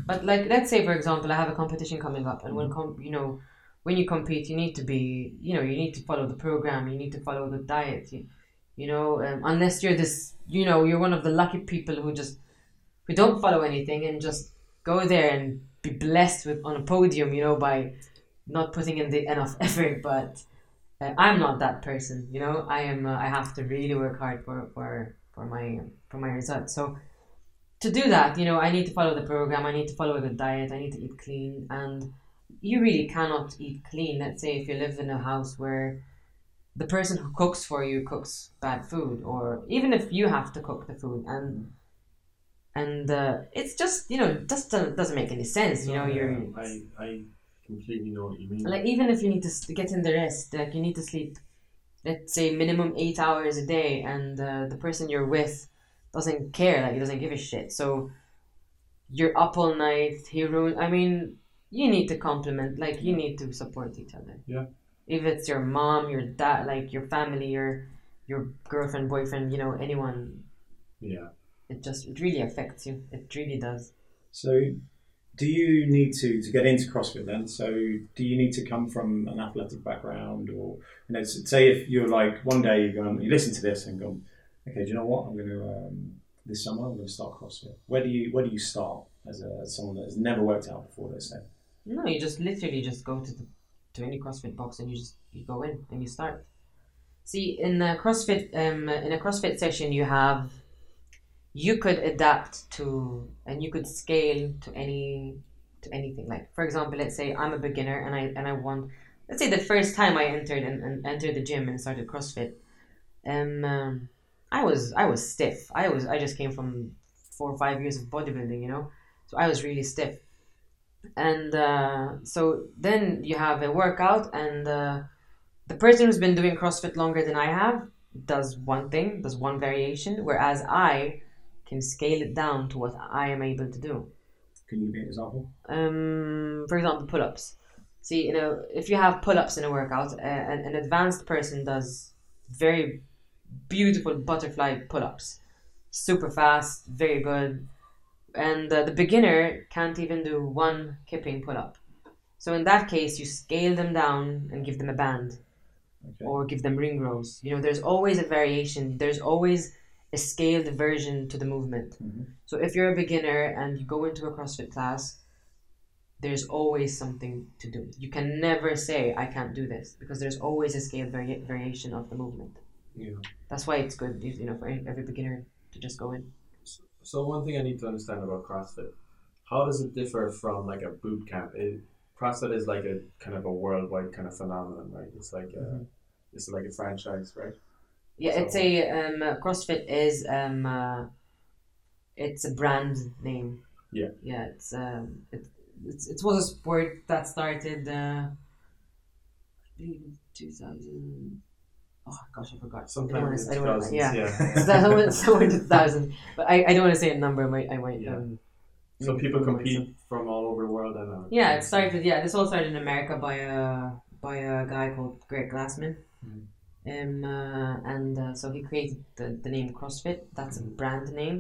(clears throat) but like let's say for example i have a competition coming up and when com- you know when you compete you need to be you know you need to follow the program you need to follow the diet you, you know um, unless you're this you know you're one of the lucky people who just who don't follow anything and just go there and be blessed with on a podium you know by not putting in the enough (laughs) effort. But uh, i'm not that person you know. I am uh, i have to really work hard for for for my for my results. So to do that you know i need to follow the program. I need to follow a good diet. I need to eat clean. And you really cannot eat clean. Let's say if you live in a house where the person who cooks for you cooks bad food or even if you have to cook the food and and uh, it's just you know just doesn't, doesn't make any sense you know Yeah, you're I, I completely know what you mean. like even if you need to get in the rest like you need to sleep let's say minimum eight hours a day and uh, the person you're with doesn't care like he doesn't give a shit so you're up all night he ruin i mean you need to compliment like you need to support each other Yeah. If it's your mom your dad like your family your your girlfriend boyfriend you know anyone yeah. it just it really affects you it really does So, do you need to to get into CrossFit then? So, do you need to come from an athletic background, or you know, say if you're like one day you go, you listen to this and go, okay, do you know what? I'm going to um, this summer I'm going to start CrossFit. Where do you where do you start as a as someone that has never worked out before? Let's say. No, you just literally just go to the to any CrossFit box and you just you go in and you start. See, in a CrossFit um in a CrossFit session you have you could adapt to and you could scale to any to anything. Like for example, let's say I'm a beginner and I and I want let's say the first time I entered and, and entered the gym and started CrossFit, um, um I was I was stiff. I was I just came from four or five years of bodybuilding, you know, so I was really stiff and uh, so then you have a workout and uh, the person who's been doing crossfit longer than i have does one thing does one variation whereas i can scale it down to what i am able to do. Can you give an example? um, for example pull-ups. See you know if you have pull-ups in a workout uh, an, an advanced person does very beautiful butterfly pull-ups. Super fast very good and uh, the beginner can't even do one kipping pull-up so in that case you scale them down and give them a band Okay. or give them ring rows you know there's always a variation there's always a scaled version to the movement Mhm. so if you're a beginner and you go into a CrossFit class, there's always something to do. You can never say I can't do this because there's always a scaled vari- variation of the movement. Yeah. That's why it's good, you know, for every beginner to just go in. So one thing I need to understand about CrossFit, how does it differ from like a boot camp? It, CrossFit is like a kind of a worldwide kind of phenomenon, right? It's like a, Mhm. it's like a franchise, right? Yeah, it's a um, uh, CrossFit is um, uh, it's a brand name. Yeah. Yeah, it's um, it, it's it was a sport that started. Uh, I believe in two thousand. Oh gosh, I forgot. I don't Sometime wanna- in I don't wanna- yeah. yeah. (laughs) (laughs) somewhere, in 2000 but I, I don't want to say a number I might I might Yeah. um, So people compete sense. from all over the world, and uh, Yeah, it started. Yeah, this all started in America by a by a guy called Greg Glassman, Mhm. um, uh, and uh, so he created the, the name CrossFit. That's a brand name.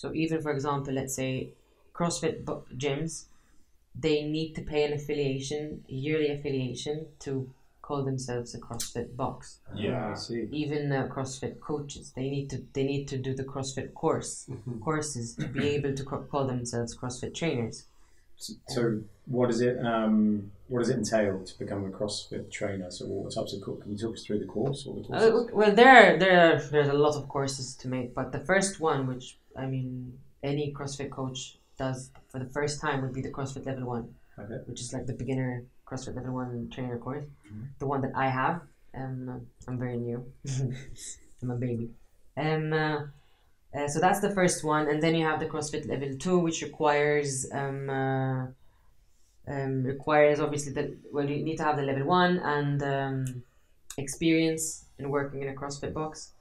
So even for example, let's say CrossFit gyms, they need to pay an affiliation, yearly affiliation, to call themselves a CrossFit box. Yeah, I see. Even uh, CrossFit coaches, they need to they need to do the CrossFit course Mhm. courses to be (clears throat) able to co- call themselves CrossFit trainers. So, so what does it um, what does it entail to become a CrossFit trainer? So what types of co- can you talk us through the course or the Uh, well, there are, there are, there's a lot of courses to make, but the first one, which I mean, any CrossFit coach does for the first time, would be the CrossFit Level One, Okay. which is like the beginner CrossFit Level One trainer course, Mhm. the one that I have. Um, I'm very new. (laughs) I'm a baby. Um, uh, uh, so that's the first one, and then you have the CrossFit Level Two, which requires um, uh, um, requires obviously that well, you need to have the Level One and um, experience in working in a CrossFit box,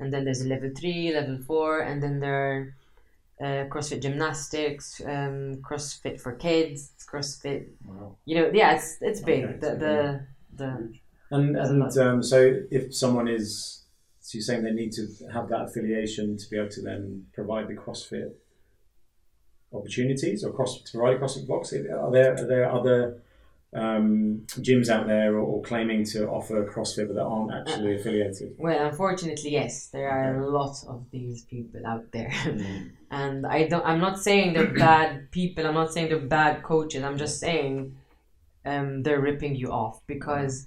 and then there's a Level Three, Level Four, and then there are uh, CrossFit gymnastics, um, CrossFit for kids, CrossFit. Wow. You know, yeah, it's it's big. Okay, the, so the the And and um, so if someone is so you're saying they need to have that affiliation to be able to then provide the CrossFit opportunities or cross to provide a CrossFit box. Are there are there other um, gyms out there or, or claiming to offer CrossFit but that aren't actually affiliated? well, unfortunately, yes, there are a lot of these people out there. (laughs) and I don't. I'm not saying they're (clears throat) bad people. I'm not saying they're bad coaches. I'm just saying, um, they're ripping you off because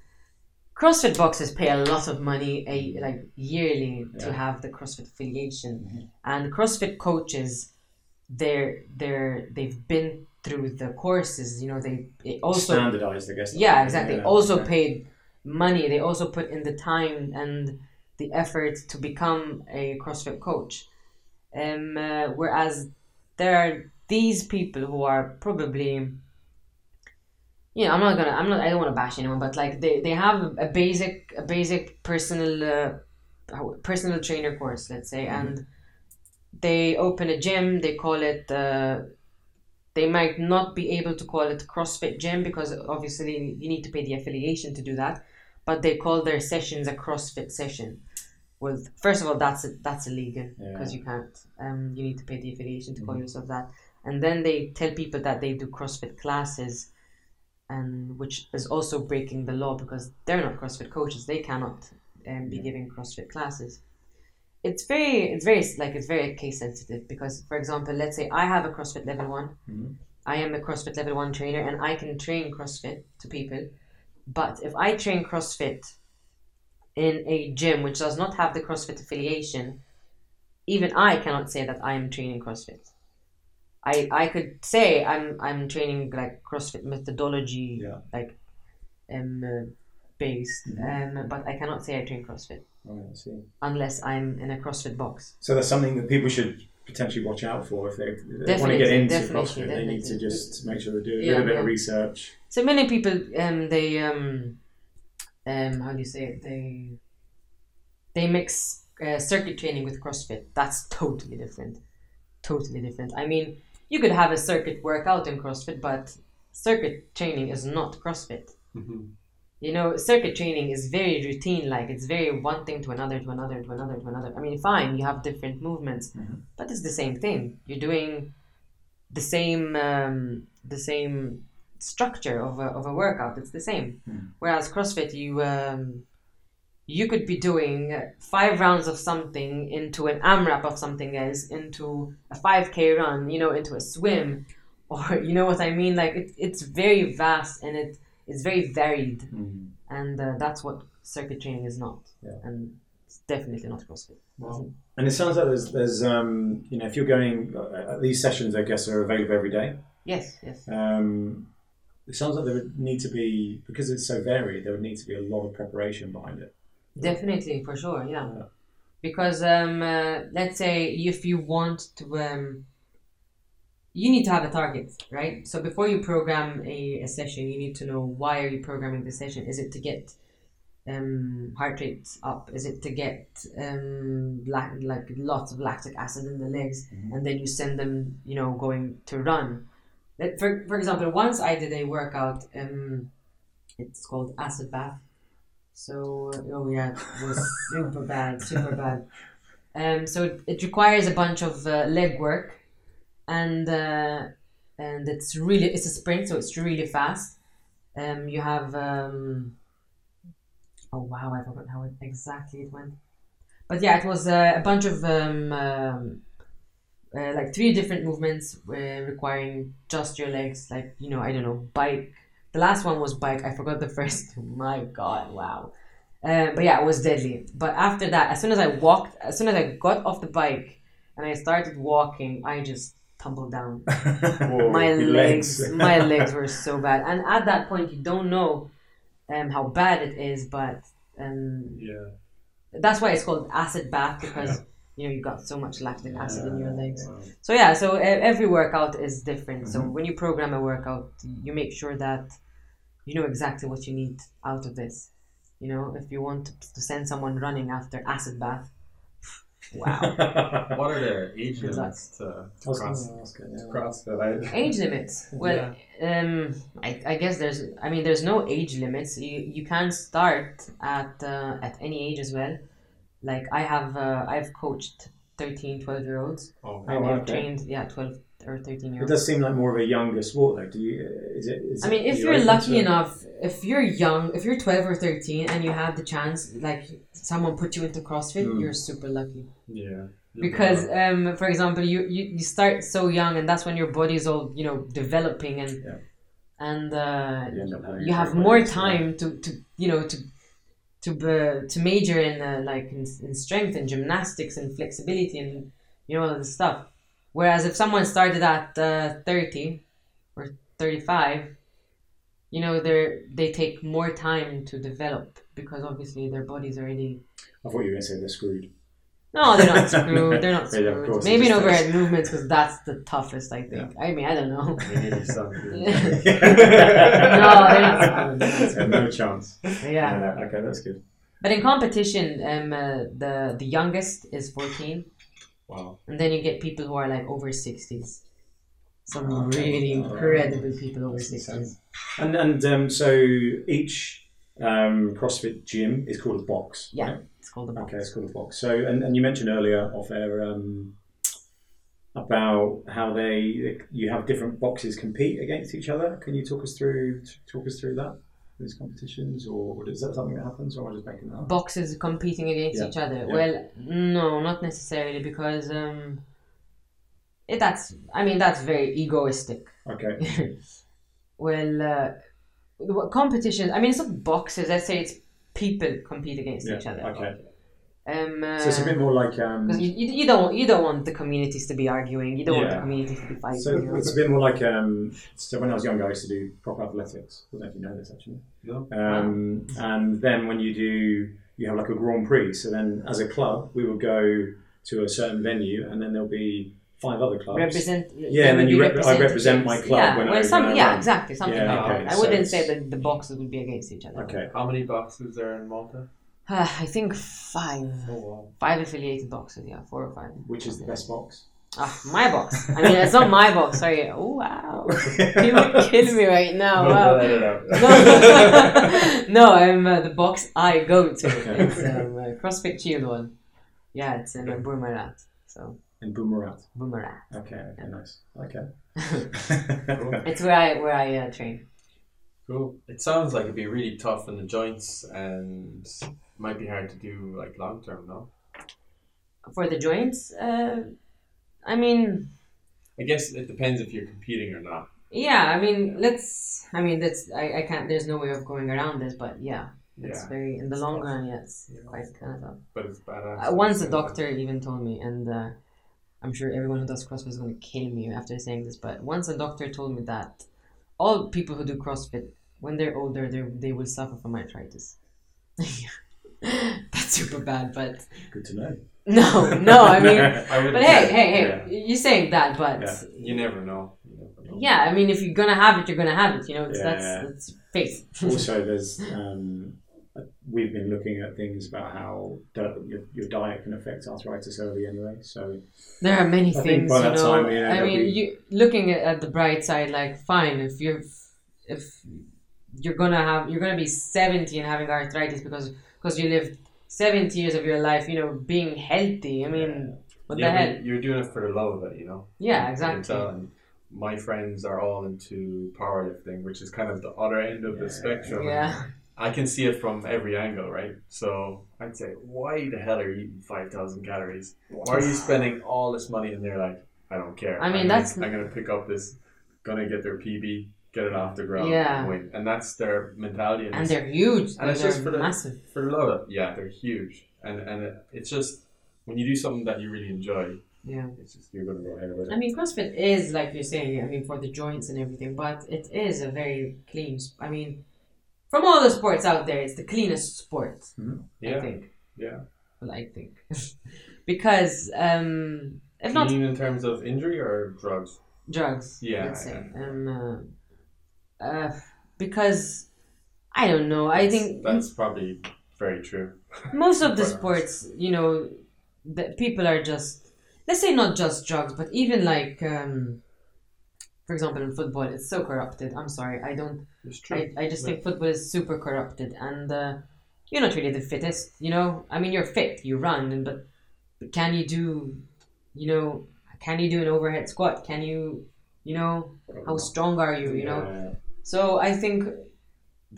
CrossFit boxes pay a lot of money, a, like yearly, to have the CrossFit affiliation, Mhm. and CrossFit coaches, they're they're they've been through the courses. You know, they also standardized, I guess. yeah exactly Yeah, also okay. paid money they also put in the time and the effort to become a crossfit coach um, uh, whereas there are these people who are probably you know i'm not gonna i'm not i don't want to bash anyone but like they, they have a basic a basic personal uh, personal trainer course let's say Mhm. and they open a gym they call it uh, they might not be able to call it CrossFit gym because obviously you need to pay the affiliation to do that, but they call their sessions a CrossFit session. Well, first of all, that's that's illegal because Yeah. you can't. Um, you need to pay the affiliation to call Mhm. yourself that, and then they tell people that they do CrossFit classes, and which is also breaking the law because they're not CrossFit coaches. They cannot um, be Yeah. giving CrossFit classes it's very it's very like it's very case sensitive because for example let's say i have a crossfit level one Mhm. i am a crossfit level one trainer and i can train crossfit to people but if i train crossfit in a gym which does not have the crossfit affiliation even i cannot say that i am training crossfit i i could say i'm i'm training like crossfit methodology Yeah. like um based Mhm. um but i cannot say i train crossfit Right, I see. unless I'm in a CrossFit box. So that's something that people should potentially watch out for if they, if they want to get into CrossFit. They need to just make sure they do a Yeah, little bit yeah. of research. So many people, um, they um, um, how do you say it? They they mix uh, circuit training with CrossFit. That's totally different. Totally different. I mean, you could have a circuit workout in CrossFit, but circuit training is not CrossFit. Mhm. You know, circuit training is very routine like. It's very one thing to another, to another, to another, to another. I mean, fine, you have different movements, Mhm. but it's the same thing. You're doing the same um, the same structure of a, of a workout. It's the same. Mhm. Whereas CrossFit, you um, you could be doing five rounds of something into an AMRAP of something else, into a 5K run, you know, into a swim, or you know what I mean? Like it, it's very vast and it it's very varied, Mm. and uh, that's what circuit training is not, Yeah. and it's definitely not CrossFit. Wow. And it sounds like there's, there's um, you know, if you're going, uh, these sessions, I guess, are available every day. Yes, yes. Um, it sounds like there would need to be, because it's so varied, there would need to be a lot of preparation behind it. Definitely, for sure, yeah. Yeah. Because um, uh, let's say if you want to, um, you need to have a target, right? So before you program a, a session, you need to know why are you programming the session? Is it to get um, heart rate up? Is it to get um, lac- like lots of lactic acid in the legs, Mhm. and then you send them, you know, going to run? For for example, once I did a workout. Um, it's called acid bath. So oh yeah, it was (laughs) super bad, super bad. Um, so it, it requires a bunch of uh, leg work, and uh, and it's really it's a sprint, so it's really fast. Um, you have um, oh wow, I forgot how it, exactly it went, but yeah, it was uh, a bunch of um, um, uh, like three different movements uh, requiring just your legs, like you know I don't know bike. The last one was bike. I forgot the (laughs) first. My God, wow. Uh, but yeah, it was deadly. But after that, as soon as I walked, as soon as I got off the bike and I started walking, I just tumbled down. (laughs) Whoa, my legs, legs. (laughs) my legs were so bad. And at that point, you don't know um, how bad it is, but um, Yeah. that's why it's called acid bath because you know you got so much lactic acid in your legs. Wow. So yeah, so every workout is different. So Mhm. when you program a workout, you make sure that you know exactly what you need out of this. You know, if you want to send someone running after acid bath, wow. (laughs) What are the age Good limits to I was cross, gonna ask it, to yeah. CrossFit? I, age limits. (laughs) Well, um, I, I guess there's. I mean, there's no age limits. You you can start at uh, at any age as well. Like I have, uh, I've coached 13, 12 year olds. oh, and wow, I've okay. trained yeah 12 or 13 year It does seem like more of a younger sport, though. Do you? Is it? Is I mean, it- if are you you're lucky enough, if you're young, if you're 12 or 13 and you have the chance, like someone put you into CrossFit, Hmm. you're super lucky. yeah. Because, um, for example, you, you, you start so young and that's when your body's all, you know, developing and, Yeah. and uh, You end up having you have more time to, to you know, to to uh, to major in uh, like in, in strength and gymnastics and flexibility and you know all this stuff. Whereas if someone started at uh, thirty or thirty five, you know they they take more time to develop because obviously their body's already. I thought you were going to say they're screwed. No, they're not (laughs) screwed. They're not Yeah, screwed. course, Maybe in overhead movements because that's the toughest. I think. I mean, I don't know. (laughs) No, (laughs) they're not screwed. Yeah, no chance. Yeah. No, no, okay, that's good. But in competition, um, uh, the the youngest is fourteen, Wow. and then you get people who are like over sixties. Some Oh, really Alright. incredible people over That's sixties. insane. And and um, so each um, CrossFit gym is called a box. Yeah, right? it's called the box. Okay, it's called a box. So and, and you mentioned earlier off air um, about how they you have different boxes compete against each other. Can you talk us through talk us through that? These competitions, or is that something that happens, or am I just making that up? Boxes competing against Yeah, each other. yeah. Well, no, not necessarily because um, it, that's I mean that's very egoistic. Okay. (laughs) well, uh, competitions. I mean, it's not boxes. Let's say it's people compete against Yeah, each other. Okay. Um, uh, So it's a bit more like um, Because you, you, you don't you don't want the communities to be arguing. You don't want the communities to be fighting. So you know? it's a bit more like um, so when I was younger, I used to do proper athletics. I don't know if you know this actually. No. Um, and then when you do, you have like a Grand Prix. So then, as a club, we would go to a certain venue, and then there'll be five other clubs. represent. Yeah, and then you rep- I represent my club Yeah, when I- well, some, when I yeah, run. exactly, something Yeah, like okay, that. I so wouldn't say that the boxes would be against each other. Okay. How many boxes are in Malta? I think five, Oh wow. five affiliated boxes. Yeah, four or five. Which is the best box? Ah, my box. I mean, it's not my box. Sorry. Oh wow, you would kill me right now. Wow. no, (laughs) no, I'm uh, the box I go to. Okay. It's um, a CrossFit Shield one. Yeah, it's in uh, Burmarrad. So In Burmarrad. Burmarrad. Okay. Okay. Nice. Okay. (laughs) Cool. It's where I where I uh, train. Cool. It sounds like it'd be really tough in the joints and might be hard to do like long term, no? For the joints, uh, I mean, I guess it depends if you're competing or not. yeah. I mean, let's. I mean, that's. I, I can't. There's no way of going around this, but yeah, it's Yeah. very in the It's long tough. run. Yes, Yeah. quite kind of tough. But it's badass. Uh, once a doctor even told me, and uh, I'm sure everyone who does CrossFit is going to kill me after saying this, but once a doctor told me that all people who do CrossFit, when they're older, they they will suffer from arthritis. (laughs) (laughs) That's super bad, but Good to know. no, no, I mean, (laughs) I but hey, hey, hey, you're saying that, but Yeah. You never know. You never know. yeah, I mean, if you're gonna have it, you're gonna have it. You know, it's, Yeah. that's that's faith. (laughs) also, there's um, we've been looking at things about how di- your, your diet can affect arthritis early anyway. So There are many I things, by you that know. time, yeah, I mean, be- you looking at, at the bright side, like fine, if you're if you're gonna have you're gonna be seventy and having arthritis because because you lived seventy years of your life, you know, being healthy. I mean, what yeah, the hell? You're doing it for the love of it, you know. Yeah, You can exactly. tell, and my friends are all into powerlifting, which is kind of the other end of the spectrum. Yeah, I can see it from every angle, right? So I'd say, why the hell are you eating 5,000 calories? Why are you spending all this money? And they're like, I don't care. I mean, I'm that's- Gonna, I'm going to pick up this, gonna get their PB, get it off the ground, Yeah. and win. And that's their mentality. and it's- they're huge. and it's they're just for the- massive. for the love of yeah, they're huge. And, and it, it's just, when you do something that you really enjoy, Yeah. it's just, you're going to go ahead with I mean, CrossFit is like you're saying. I mean, for the joints and everything, but it is a very clean. I mean, from all the sports out there, it's the cleanest sport. I Yeah, think. yeah. Well, I think (laughs) because um, if You not mean in terms of injury or drugs? drugs, Yeah, let's say, um, uh, uh, because I don't know. I think That's probably very true. most of (laughs) the sports, you know, the people are just let's say not just drugs, but even like. Um, for example, in football, it's so corrupted. I'm sorry, I don't It's true. I, I just Yeah. think football is super corrupted and uh, you're not really the fittest, you know? I mean, you're fit, you run, but, but can you do, you know, can you do an overhead squat? Can you, you know, how strong are you, you know? So I think,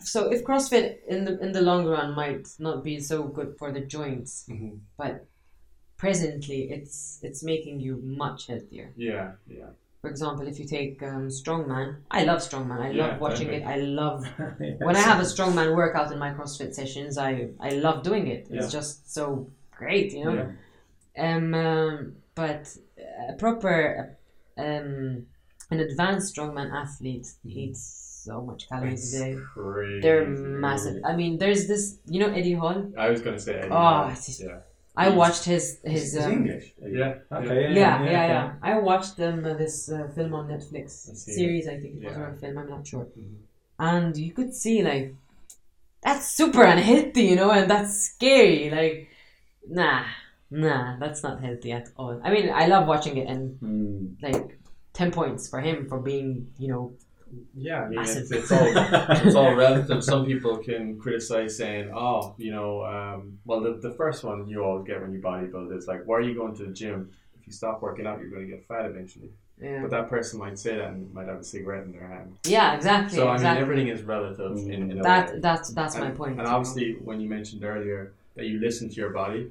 so if CrossFit in the in the long run might not be so good for the joints, Mhm. but presently it's it's making you much healthier. Yeah, yeah. For example, if you take um, strongman, I love strongman. I Yeah, love watching it. I love (laughs) when I have a strongman workout in my CrossFit sessions, I I love doing it. It's Yeah. just so great, you know. Yeah. Um, um, but a proper um, an advanced strongman athlete eats so much calories a day. crazy. They're massive. I mean, there's this, you know, Eddie Hall. I was gonna say. Eddie Oh, Hall. it's just- yeah. I He's- watched his his. It's Um, English. Yeah. Okay. yeah, Yeah. yeah, yeah, I watched them uh, this uh, film on Netflix I've seen series. I think it was Yeah. or a film. I'm not sure. Mhm. And you could see like that's super unhealthy, you know, and that's scary. Like, nah, nah, that's not healthy at all. I mean, I love watching it, and Mm. like ten points for him for being, you know, Yeah, I mean, it's, it's all (laughs) it's all relative. Some people can criticize saying, "Oh, you know, um, well, the, the first one you always get when you bodybuild is like, why are you going to the gym? If you stop working out, you're going to get fat eventually." yeah, But that person might say that and might have a cigarette in their hand. yeah, exactly, So I mean, everything is relative in, in a way. that that's that's my and, point. And you know. obviously, when you mentioned earlier that you listen to your body,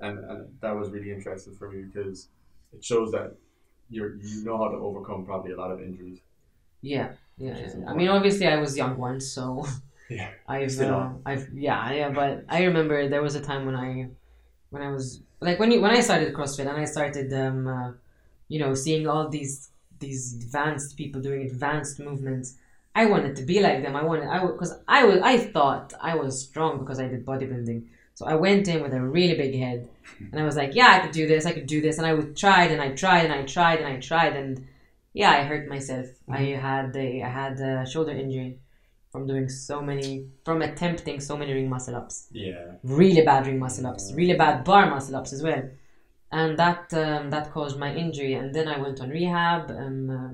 and, and that was really interesting for me because it shows that you're you know how to overcome probably a lot of injuries. Yeah, yeah. Yeah. I mean, obviously, I was young once, so (laughs) Yeah. (laughs) I've, uh. I've, yeah, yeah. But I remember there was a time when I, when I was like when you when I started CrossFit and I started, um, uh, you know, seeing all these these advanced people doing advanced movements. I wanted to be like them. I wanted, I because I was, I thought I was strong because I did bodybuilding. So I went in with a really big head, and I was like, yeah, I could do this, I could do this, and I would tried and I tried and I tried and I tried and yeah, I hurt myself. I had a I had a shoulder injury from doing so many from attempting so many ring muscle ups. Yeah. Really bad ring muscle ups, really bad bar muscle ups as well, and that um, that caused my injury. And then I went on rehab. And uh,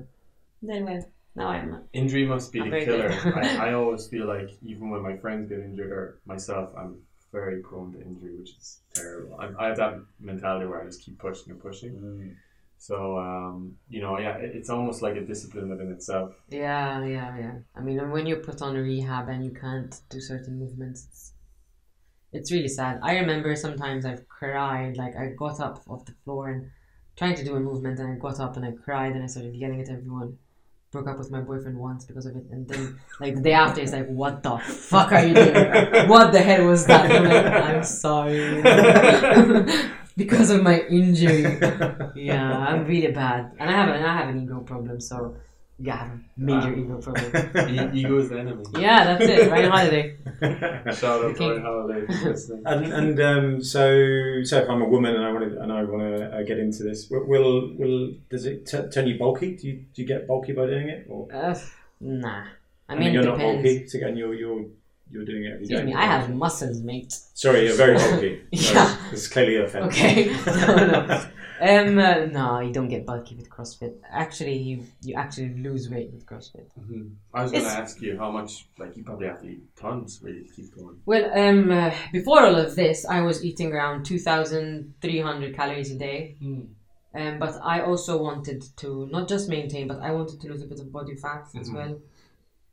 then well, now I'm Injury must be I'm the killer. I, (laughs) I always feel like even when my friends get injured or myself, I'm very prone to injury, which is terrible. I, I have that mentality where I just keep pushing and pushing. Mm. So um, you know, yeah, it, it's almost like a discipline within itself. yeah yeah yeah. I mean, when you're put on rehab and you can't do certain movements. It's, it's really sad. I remember sometimes I've cried, like I got up off the floor and trying to do a movement and I got up and I cried and I started yelling at everyone. Broke up with my boyfriend once because of it and then like the day after he's like, What the fuck are you doing? What the hell was that? I'm like, I'm sorry. (laughs) (laughs) because of my injury. (laughs) Yeah, I'm really bad. And I have an I have an ego problem, so yeah, I have a major ego (laughs) problem. E- Ego is the enemy. Yeah, that's it. Ryan Holiday. (laughs) Shout out to Ryan Holiday if you're listening. and and um, so so if I'm a woman and I want to and I want to uh, get into this, will will, will does it t- turn you bulky? Do you do you get bulky by doing it? Or Uh, nah. I I mean, mean, you're it not bulky, so again, you're you're you're doing it every Excuse day. me, I have muscles, mate. Sorry, you're very (laughs) bulky. (laughs) Yeah. This is clearly a offence. Okay. (laughs) no, no. Um, uh, no, you don't get bulky with CrossFit. Actually, you you actually lose weight with CrossFit. hmm I was going to It's- ask you how much, like, you probably have to eat tons really to keep going. Well, um, uh, before all of this, I was eating around two thousand three hundred calories a day. Um, but I also wanted to not just maintain, but I wanted to lose a bit of body fat as Mhm. well.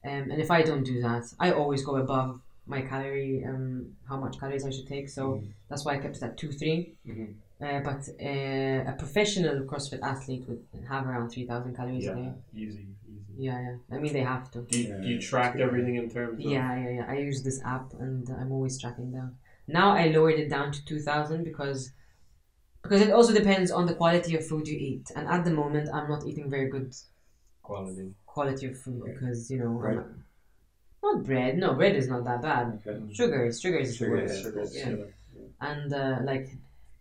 Um, and if I don't do that, I always go above my calorie, um, how much calories I should take. So Mhm. that's why I kept it at two three. Mhm. Uh, but uh, a professional CrossFit athlete would have around three thousand calories a day. easy, easy. Yeah, yeah. I mean, they have to. Do you, Yeah, do you track everything in terms of Yeah, yeah, yeah. I use this app and I'm always tracking down. Now I lowered it down to 2000 because because it also depends on the quality of food you eat. And at the moment, I'm not eating very good quality? Quality of food Right. because, you know, Bread. not, not bread. No, bread is not that bad. Okay. Sugar is sugar is the Sugar, worst. yeah. Sugars, Yeah. yeah. And uh, like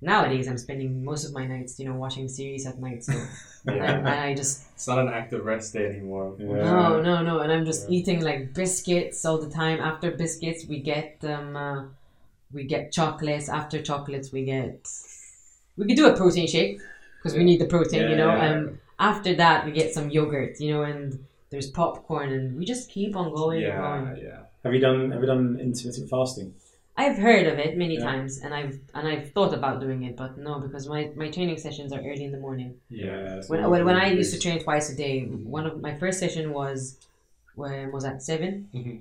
nowadays, I'm spending most of my nights, you know, watching series at night. So and, (laughs) Yeah. and I just It's not an active rest day anymore. Yeah. No, no, no. And I'm just Yeah. eating like biscuits all the time. After biscuits, we get um, uh, we get chocolates. After chocolates, we get we could do a protein shake because we need the protein, you know. Yeah. Um, after that, we get some yogurt, you know, and there's popcorn, and we just keep on going and yeah, going. yeah. Have you done Have you done intermittent fasting? I've heard of it many Yeah. times, and I've and I've thought about doing it, but no, because my, my training sessions are early in the morning. Yeah. When, when, when I used to train twice a day, one of my first session was when was at seven.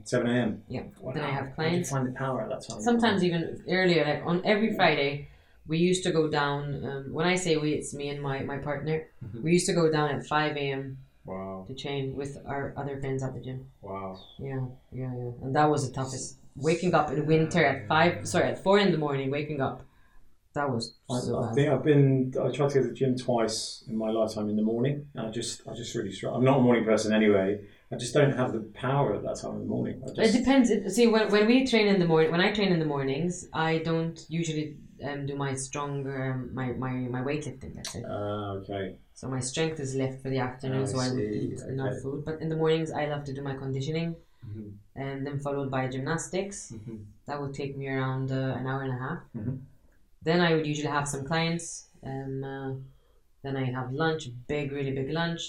seven a.m. Yeah. Then I have How clients. find the power at that time? sometimes even earlier like on every friday we used to go down um, when i say we it's me and my, my partner Mhm. we used to go down at 5 a.m Wow. to train with our other friends at the gym Wow. yeah yeah yeah and that was the toughest waking up in winter at 5 sorry at 4 in the morning waking up that was I, so I think I've been. I tried to go to the gym twice in my lifetime in the morning. And I just, I just really struggle. I'm not a morning person anyway. I just don't have the power at that time in the morning. I it depends see when, when we train in the morning when i train in the mornings i don't usually um, do my stronger um, my, my, my weightlifting let's say Ah, okay. So my strength is left for the afternoon, I so I would eat enough food. But in the mornings, I love to do my conditioning, Mhm. and then followed by gymnastics. Mhm. That would take me around uh, an hour and a half. Mhm. Then I would usually have some clients. Um, uh, then I have lunch, big, really big lunch.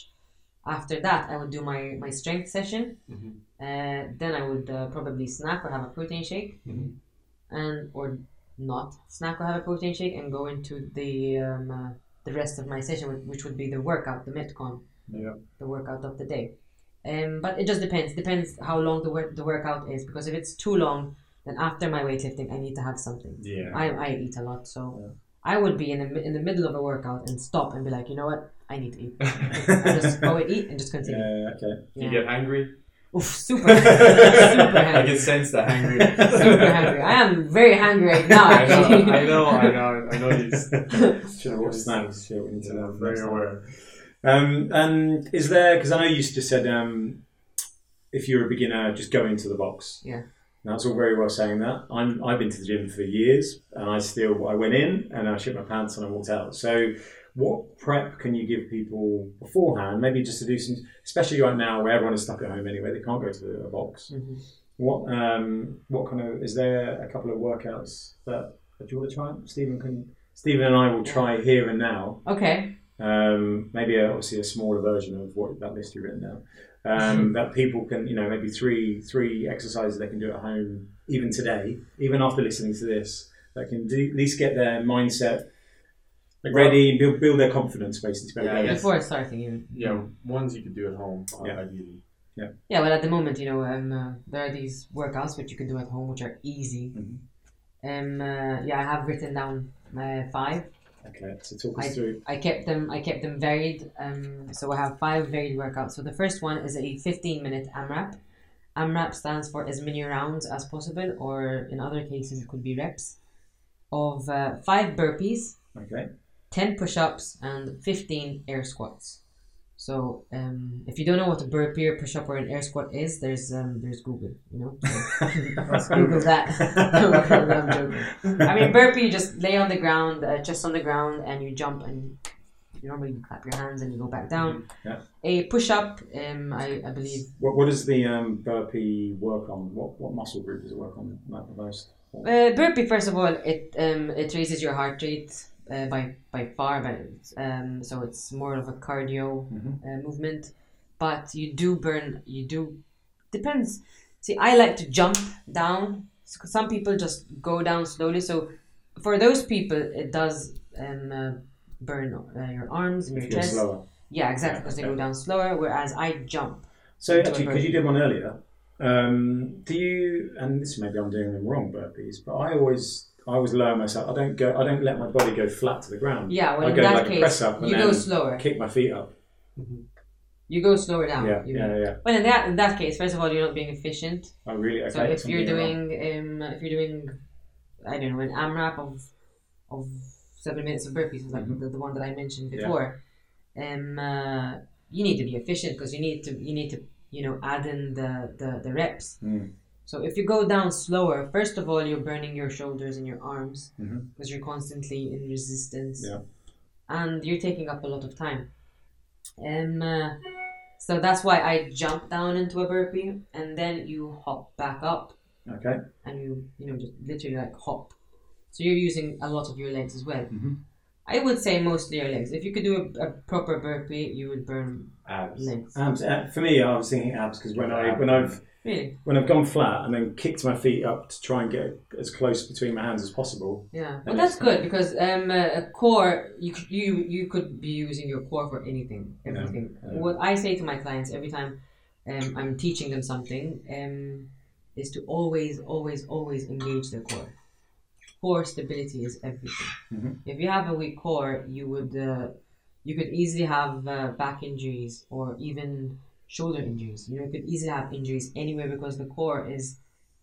After that, I would do my, my strength session. Mhm. Uh, then I would uh, probably snack or have a protein shake, Mhm. and or not snack or have a protein shake, and go into the um, uh, the rest of my session, which would be the workout, the metcon Yeah. the workout of the day. Um, but it just depends. Depends how long the work the workout is. Because if it's too long, then after my weightlifting, I need to have something. Yeah. I, I eat a lot, so Yeah. I would be in the in the middle of a workout and stop and be like, you know what, I need to eat. (laughs) I just go and eat and just continue. Yeah. Okay. Do you get angry? Oof, super, super (laughs) I can sense the hungry. super hungry. I am very hungry right now. I know, Actually. I know, I know, I know these. Should have brought snacks. Shit, we need to Yeah, have very aware. Um, and is there because I know you just said um, if you're a beginner, just go into the box. Yeah. Now it's all very well saying that. I'm I've been to the gym for years, and I still I went in and I shit my pants and I walked out. So, what prep can you give people beforehand? Maybe just to do some, especially right now where everyone is stuck at home anyway. They can't go to a box. Mhm. What um what kind of is there a couple of workouts that do you want to try? Stephen can Stephen and I will try here and now. Okay. Um, maybe a, obviously a smaller version of what that list you've written down. Um, that people can, you know, maybe three three exercises they can do at home, even today, even after listening to this, that can do, at least get their mindset ready, build build their confidence basically. to be able Yeah, to- I guess- Before starting, even. Yeah, ones you could do at home, uh, Yeah. ideally. Yeah, well, at the moment, you know, um, uh, there are these workouts which you can do at home, which are easy. Mhm. Um, uh, yeah, I have written down uh, five. Okay, so talk us through. I kept them. I kept them varied. Um, so I have five varied workouts. So the first one is a 15 minute AMRAP. AMRAP stands for as many rounds as possible, or in other cases, it could be reps of uh, five burpees, Okay, 10 push ups, and 15 air squats. So um, if you don't know what a burpee or push up or an air squat is, there's um, there's Google. You know, so (laughs) Google that. (laughs) I'm joking. I mean, burpee, you just lay on the ground, uh, just on the ground, and you jump and you normally clap your hands and you go back down. Mm-hmm. Yeah. A push up, um, I, I believe. What, what does the um, burpee work on? What, what muscle group does it work on the most? Uh, burpee, first of all, it um, it raises your heart rate uh, by by far, but um, so it's more of a cardio Mhm. uh, movement. But you do burn. You do depends. See, I like to jump down. Some people just go down slowly. So for those people, it does um, uh, burn uh, your arms and your chest. slower. Yeah, exactly, Yeah, because they go down slower. Whereas I jump. So actually, because you did one earlier, um, do you? And this maybe I'm doing them wrong, burpees, but I always, I always lower myself. I don't go. I don't let my body go flat to the ground. Yeah, well I in go that like a case, press up and you go slower. kick my feet up. You go slower down. Yeah, you yeah, yeah. Well, in that in that case, first of all, you're not being efficient. I really okay. So if something you're doing um, if you're doing, I don't know, an AMRAP of of seven minutes of burpees, like Mhm. the, the one that I mentioned Yeah. before, um, uh, you need to be efficient because you need to you need to you know add in the the, the reps. Mm. So if you go down slower, first of all, you're burning your shoulders and your arms because you're constantly in resistance, Yeah. and you're taking up a lot of time. Um, uh, so that's why I jump down into a burpee and then you hop back up Okay. and you you know just literally like hop. So you're using a lot of your legs as well. Mhm. I would say mostly your legs. If you could do a, a proper burpee, you would burn Abs. legs. Abs. Uh, for me, I was thinking abs because when I when I've Really? when I've gone flat and then kicked my feet up to try and get as close between my hands as possible. Yeah. Well, that's good because um, uh, a core you could, you you could be using your core for anything, everything. Yeah. What I say to my clients every time um, I'm teaching them something um, is to always, always, always engage their core. Core stability is everything. Mhm. If you have a weak core, you would uh, you could easily have uh, back injuries or even shoulder injuries. You know, you could easily have injuries anywhere because the core is.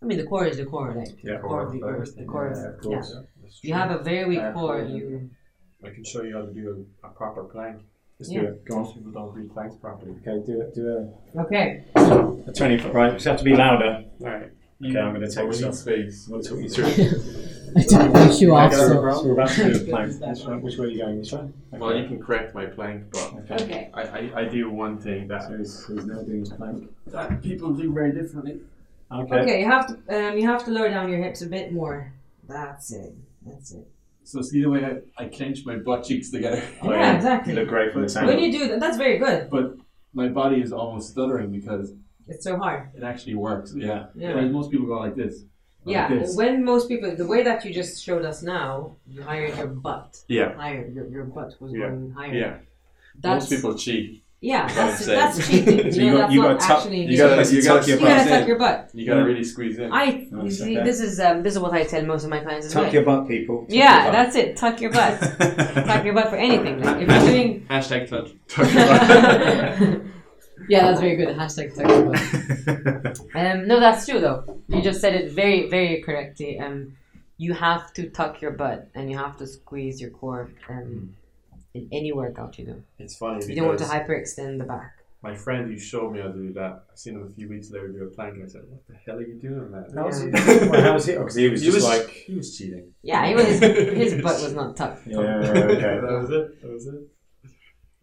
I mean, the core is the core, like Yeah. the core of the earth. The core, Yeah, of, of course. yeah. You have a very weak core. yeah. You I can show you how to do a, a proper plank. Let's Yeah. do it. Go on. Most people don't read planks properly. Okay, do it. Do it. okay? a, a twenty foot. Right, just have to be louder. Alright. Okay, I'm gonna take we some. space. I'm going to talk you through. (laughs) I took my shoe off, Okay, so so we're about to do the plank. Which, one, which way are you going? This way? Okay. Well, you can correct my plank, but Okay. Okay. I, I, I do one thing that, So he's, he's now doing his plank. that people do very differently. Okay. Okay. You have to um, you have to lower down your hips a bit more. That's it. That's it. So see the way I, I clench my butt cheeks together. (laughs) Oh, yeah, exactly. You look great from this When angle. you do that, that's very good. But my body is almost stuttering because It's so hard. it actually works. Yeah. Yeah. Whereas most people go like this. Or Yeah. Like this. When most people, the way that you just showed us now, you hired your butt Yeah. higher. Your, your butt was Yeah. going higher. Yeah. That's Most people cheat. yeah. That's that's cheating. So (laughs) you you know, got- that's you gotta tuck- actually. You gotta, you gotta, tuck your you gotta butt tuck your butt. you gotta really squeeze in. I you see, okay. this is um, this is what I tell most of my clients as well. Tuck your butt, people. Tuck yeah, your that's it. Tuck your butt. (laughs) tuck your butt for anything. Like if you're doing. Hashtag touch. (laughs) yeah, that's very good. Hashtag tuck butt. butt. Um, no, that's true though. You just said it very, very correctly. Um, you have to tuck your butt and you have to squeeze your core. Um, in any workout you do, It's funny you don't want to hyperextend the back. my friend who showed me how to do that, I seen him a few weeks later do a plank and I said, What the hell are you doing, man? How was he? Well, how was he? (laughs) Because he was He just was like. he was cheating. Yeah, he was, his (laughs) butt was not tucked. Yeah, okay. (laughs) that was it. That was it.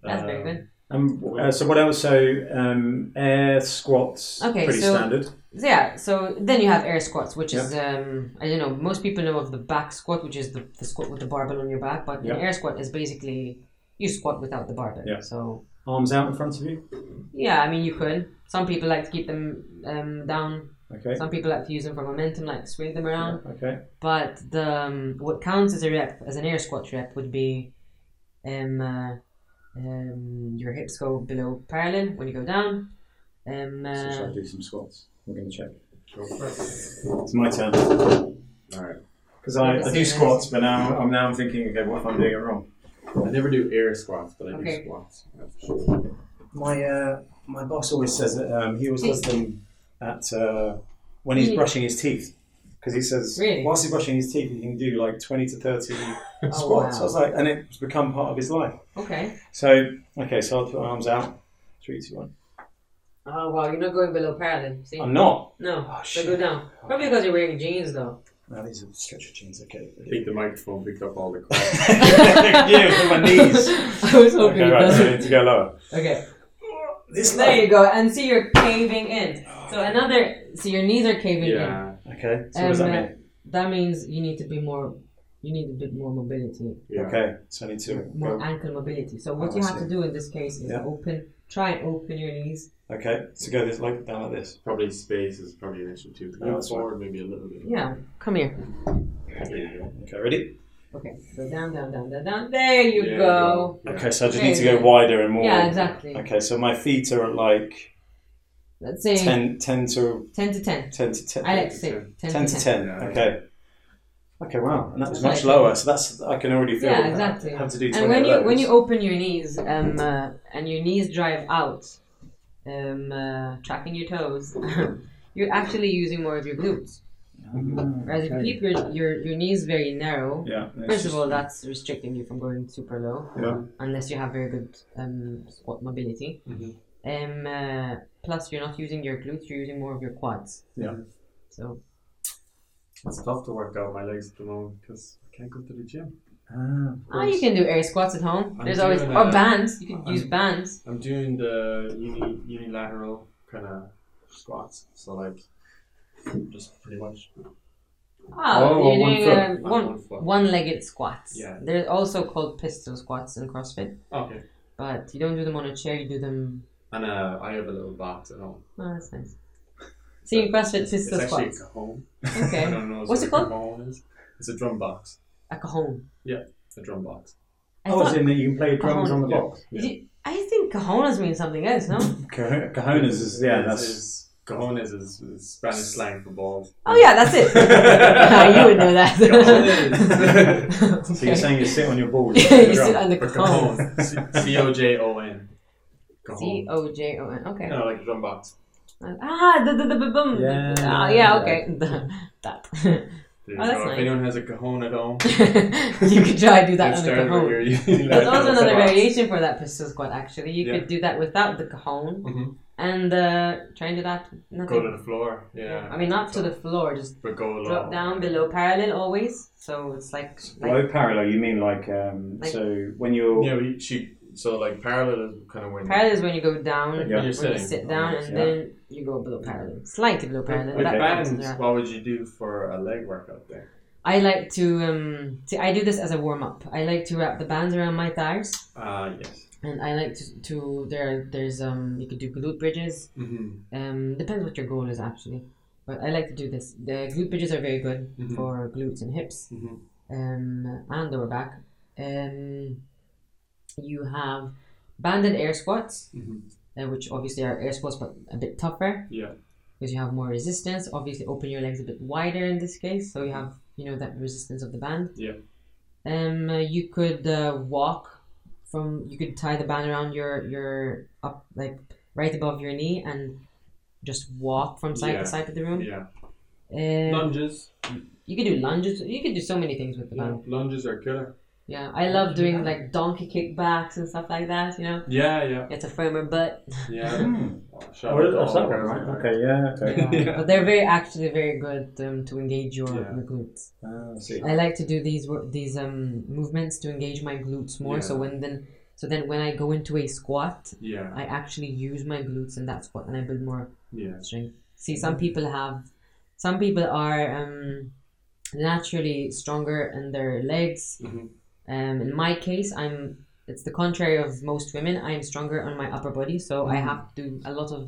That's very Um, good. Um, uh, so what else? So um, air squats, Okay, pretty so- standard. Yeah, so then you have air squats, which is um, I don't know. Most people know of the back squat, which is the, the squat with the barbell on your back, but Yeah. an air squat is basically you squat without the barbell. Yeah. So Arms out in front of you. yeah, I mean you could. Some people like to keep them um, down. Okay. Some people like to use them for momentum, like swing them around. Okay. But the um, what counts as a rep, as an air squat rep, would be um, uh, um, your hips go below parallel when you go down. Um, So shall I uh, do some squats? We're going to check. Go for it. It's my turn. Alright. Because I, I do squats, but now I'm now I'm thinking, okay, what if I'm doing it wrong? I never do air squats, but I Okay. do squats. That's for sure. My uh, my boss always says that um, he always does them at uh, when he's brushing his teeth. Because he says, Really? whilst he's brushing his teeth, he can do like 20 to 30 (laughs) squats. wow. I was like, and it's become part of his life. okay. So, okay, so I'll put my arms out. Three, two, one. Oh wow, you're not going below parallel. See? I'm not. no, Oh, so shit. go down. Probably because you're wearing jeans though. Now these are stretcher jeans. Okay. I think the microphone picked up all the (laughs) crap. yeah, with my knees. (laughs) I was hoping Okay, it right. does. So I need to go lower. Okay. This There you go. And see you're caving in. So oh. another. So your knees are caving in. Yeah, Okay. So what does that uh, mean? That means you need to be more. You need a bit more mobility, yeah. Okay. So I need to more go. ankle mobility. So what Oh, you I have to do in this case is Yeah. open. Try and open your knees. Okay. So go this like down like this. Probably space is probably an issue too. To Yeah, go that's forward, maybe a little bit. Yeah. Come here. There you go. Okay. Ready? Okay. Go down, down, down, down, down. There you There you go. Yeah. Okay. So I just Okay, need to go yeah. wider and more. Yeah, exactly. Okay. So my feet are like Let's say 10, 10, 10 to to 10. 10 to 10. I like to say 10, 10 to 10. Yeah. Okay. Okay, wow, and that was much lower. So that's I can already feel. Yeah, exactly. Have to do And when you those. when you open your knees um, uh, and your knees drive out, um, uh, tracking your toes, (laughs) you're actually using more of your glutes. Whereas if you keep your, your, your knees very narrow, yeah. first of all, that's restricting you from going super low, Yeah. unless you have very good um, squat mobility. Mhm. Um, uh, plus, you're not using your glutes; you're using more of your quads. Yeah. So It's tough to work out my legs at the moment because I can't go to the gym. Ah, of Ah, you can do air squats at home. I'm There's always doing, or uh, bands. You can I'm- use bands. I'm doing the uni, unilateral kind of squats. So like, just pretty much Ah, Oh, you're one doing foot. um, on one one foot. one-legged squats. Yeah. They're also called pistol squats in CrossFit, Okay. but you don't do them on a chair. You do them. And uh, I have a little box at home. Oh, that's nice. See, in CrossFit, It's pistol actually a squats. cajon. (laughs) I Okay, don't know What's it what a called? cajon is. It's a drum box. a cajon. Yeah, a drum box. I Oh, as thought, in that you can play drums Cajon. on the Yeah. box. Did you- I think cajonas mean something else. No. Ca- Cajonas is yeah, It's- that's it's- Cajones is, is Spanish slang for balls. Oh yeah, that's it. (laughs) (laughs) you would know that. Cajones. so you're Okay. saying you sit on your balls. you sit on the Or cajon. cajon. C O J O N. C Cajon. O J O N. Okay. No, like a drum box. Ah, the the the the boom. Yeah, Ah, yeah, yeah. yeah. Okay. (laughs) that. There you Oh, that's go. nice. If anyone has a cajon at home, (laughs) you could try to do that let's on the start cajon. with your There's unilateral also another variation for that pistol squat. Actually, you Yeah. could do that without the cajon Mhm. and uh, try and do that. Nothing. Go to the floor. Yeah. I mean, not to the floor. Just But go low. drop down below parallel always. So it's like, like Low parallel, you mean like um, Like- so when you're Yeah, we, she, so like parallel is kind of when parallel is when you go down, Yeah. when you're when you sit down, and Yeah. then you go below parallel, slightly below parallel. With That counts as bands, what would you do for a leg workout there? I like to um, see, I do this as a warm up. I like to wrap the bands around my thighs, Ah, yes. and I like to, to there. There's um, you could do glute bridges. Mm-hmm. Um, depends what your goal is actually, but I like to do this. The glute bridges are very good Mhm. for glutes and hips, Mm-hmm. um, and lower back. Um, you have banded air squats, Mhm. uh, which obviously are air squats but a bit tougher Yeah. because you have more resistance. Obviously, open your legs a bit wider in this case, so you have you know that resistance of the band. Yeah. Um, uh, you could uh, walk from. You could tie the band around your your up like right above your knee and just walk from side Yeah. to side of the room. Yeah. Um, Lunges. you could do lunges. You could do so many things with the band. Lunges are killer. Yeah, I love doing like donkey kickbacks and stuff like that. You know, Yeah, yeah, it's a firmer butt. yeah. Oh, Oh, shout out to that's all that of right? Okay, yeah, okay. Yeah. (laughs) Yeah. But they're very actually very good um, to engage your, Yeah. your glutes. Ah, I see. I like to do these these um movements to engage my glutes more. So when then so then when I go into a squat, Yeah, I actually use my glutes in that squat and I build more yeah. strength. See, some people have, some people are um naturally stronger in their legs. Mhm. Um, in my case, I'm. It's the contrary of most women. I am stronger on my upper body, so I Mhm. have to do a lot of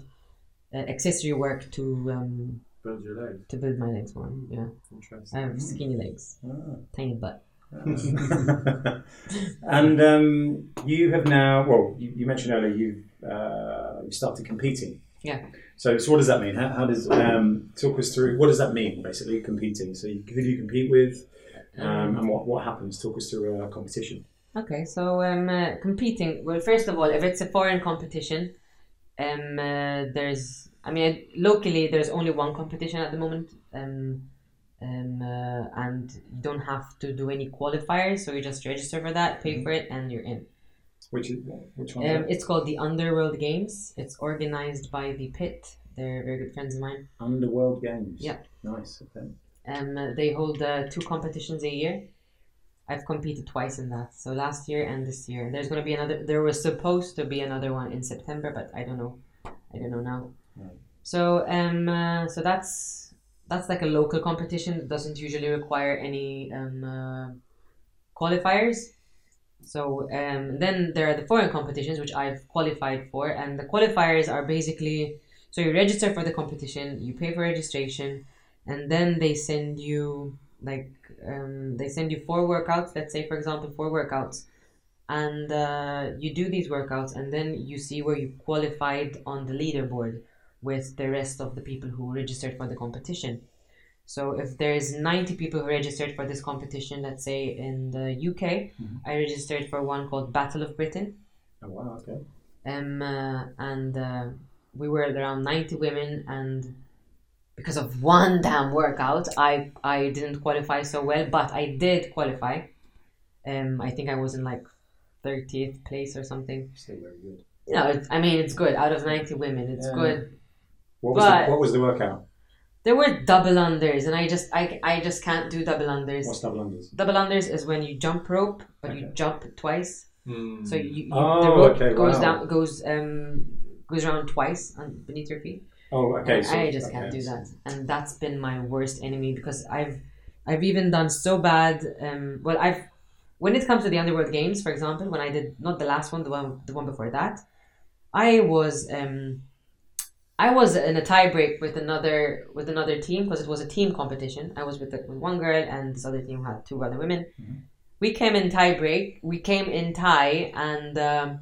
uh, accessory work to um, Build your legs. to build my legs more. Yeah, Interesting. I have skinny legs, Ah. tiny butt. (laughs) and um, you have now, well, you, you mentioned earlier you've uh, you started competing. Yeah. So, so what does that mean? How, how does um, talk us through? What does that mean, basically, competing? So, you, who do you compete with, um, and what, what happens? Talk us through a competition. Okay, so um, uh, competing. Well, first of all, if it's a foreign competition, um, uh, there's. I mean, locally there's only one competition at the moment, um, um, uh, and you don't have to do any qualifiers. So you just register for that, pay for it, and you're in. Which is which one? Um, it's called the Underworld Games. It's organized by the Pit. They're very good friends of mine. Underworld Games. Yeah. Nice. Okay. Um, they hold uh, two competitions a year. I've competed twice in that. So last year and this year. There's gonna be another. There was supposed to be another one in September, but I don't know. I don't know now. Right. So um, uh, so that's that's like a local competition. It doesn't usually require any um, uh, qualifiers. So um, then there are the foreign competitions which I've qualified for, and the qualifiers are basically so you register for the competition, you pay for registration, and then they send you like um, they send you four workouts. Let's say for example four workouts, and uh, you do these workouts, and then you see where you qualified on the leaderboard with the rest of the people who registered for the competition. So if there's 90 people who registered for this competition, let's say in the UK, Mhm. I registered for one called Battle of Britain. Oh wow. Okay. Um, uh, and uh, we were around 90 women, and because of one damn workout, I, I didn't qualify so well, but I did qualify. Um, I think I was in like 30th place or something. Still very good. You know, I mean, it's good. Out of 90 women, it's Yeah. good. What was But- the, what was the workout? There were double unders, and I just I, I just can't do double unders. What's double unders? Double unders is when you jump rope, but you jump twice. Hmm. So you, you Oh, the rope okay, goes wow. down goes um goes around twice on, beneath your feet. Oh, okay. So- I just okay. can't do that, and that's been my worst enemy because I've I've even done so bad. Um, well, I've when it comes to the Underworld Games, for example, when I did not the last one, the one the one before that, I was um. I was in a tiebreak with another with another team because it was a team competition. I was with, the, with one girl and this other team had two other women. Mhm. We came in tie break. We came in tie, and um,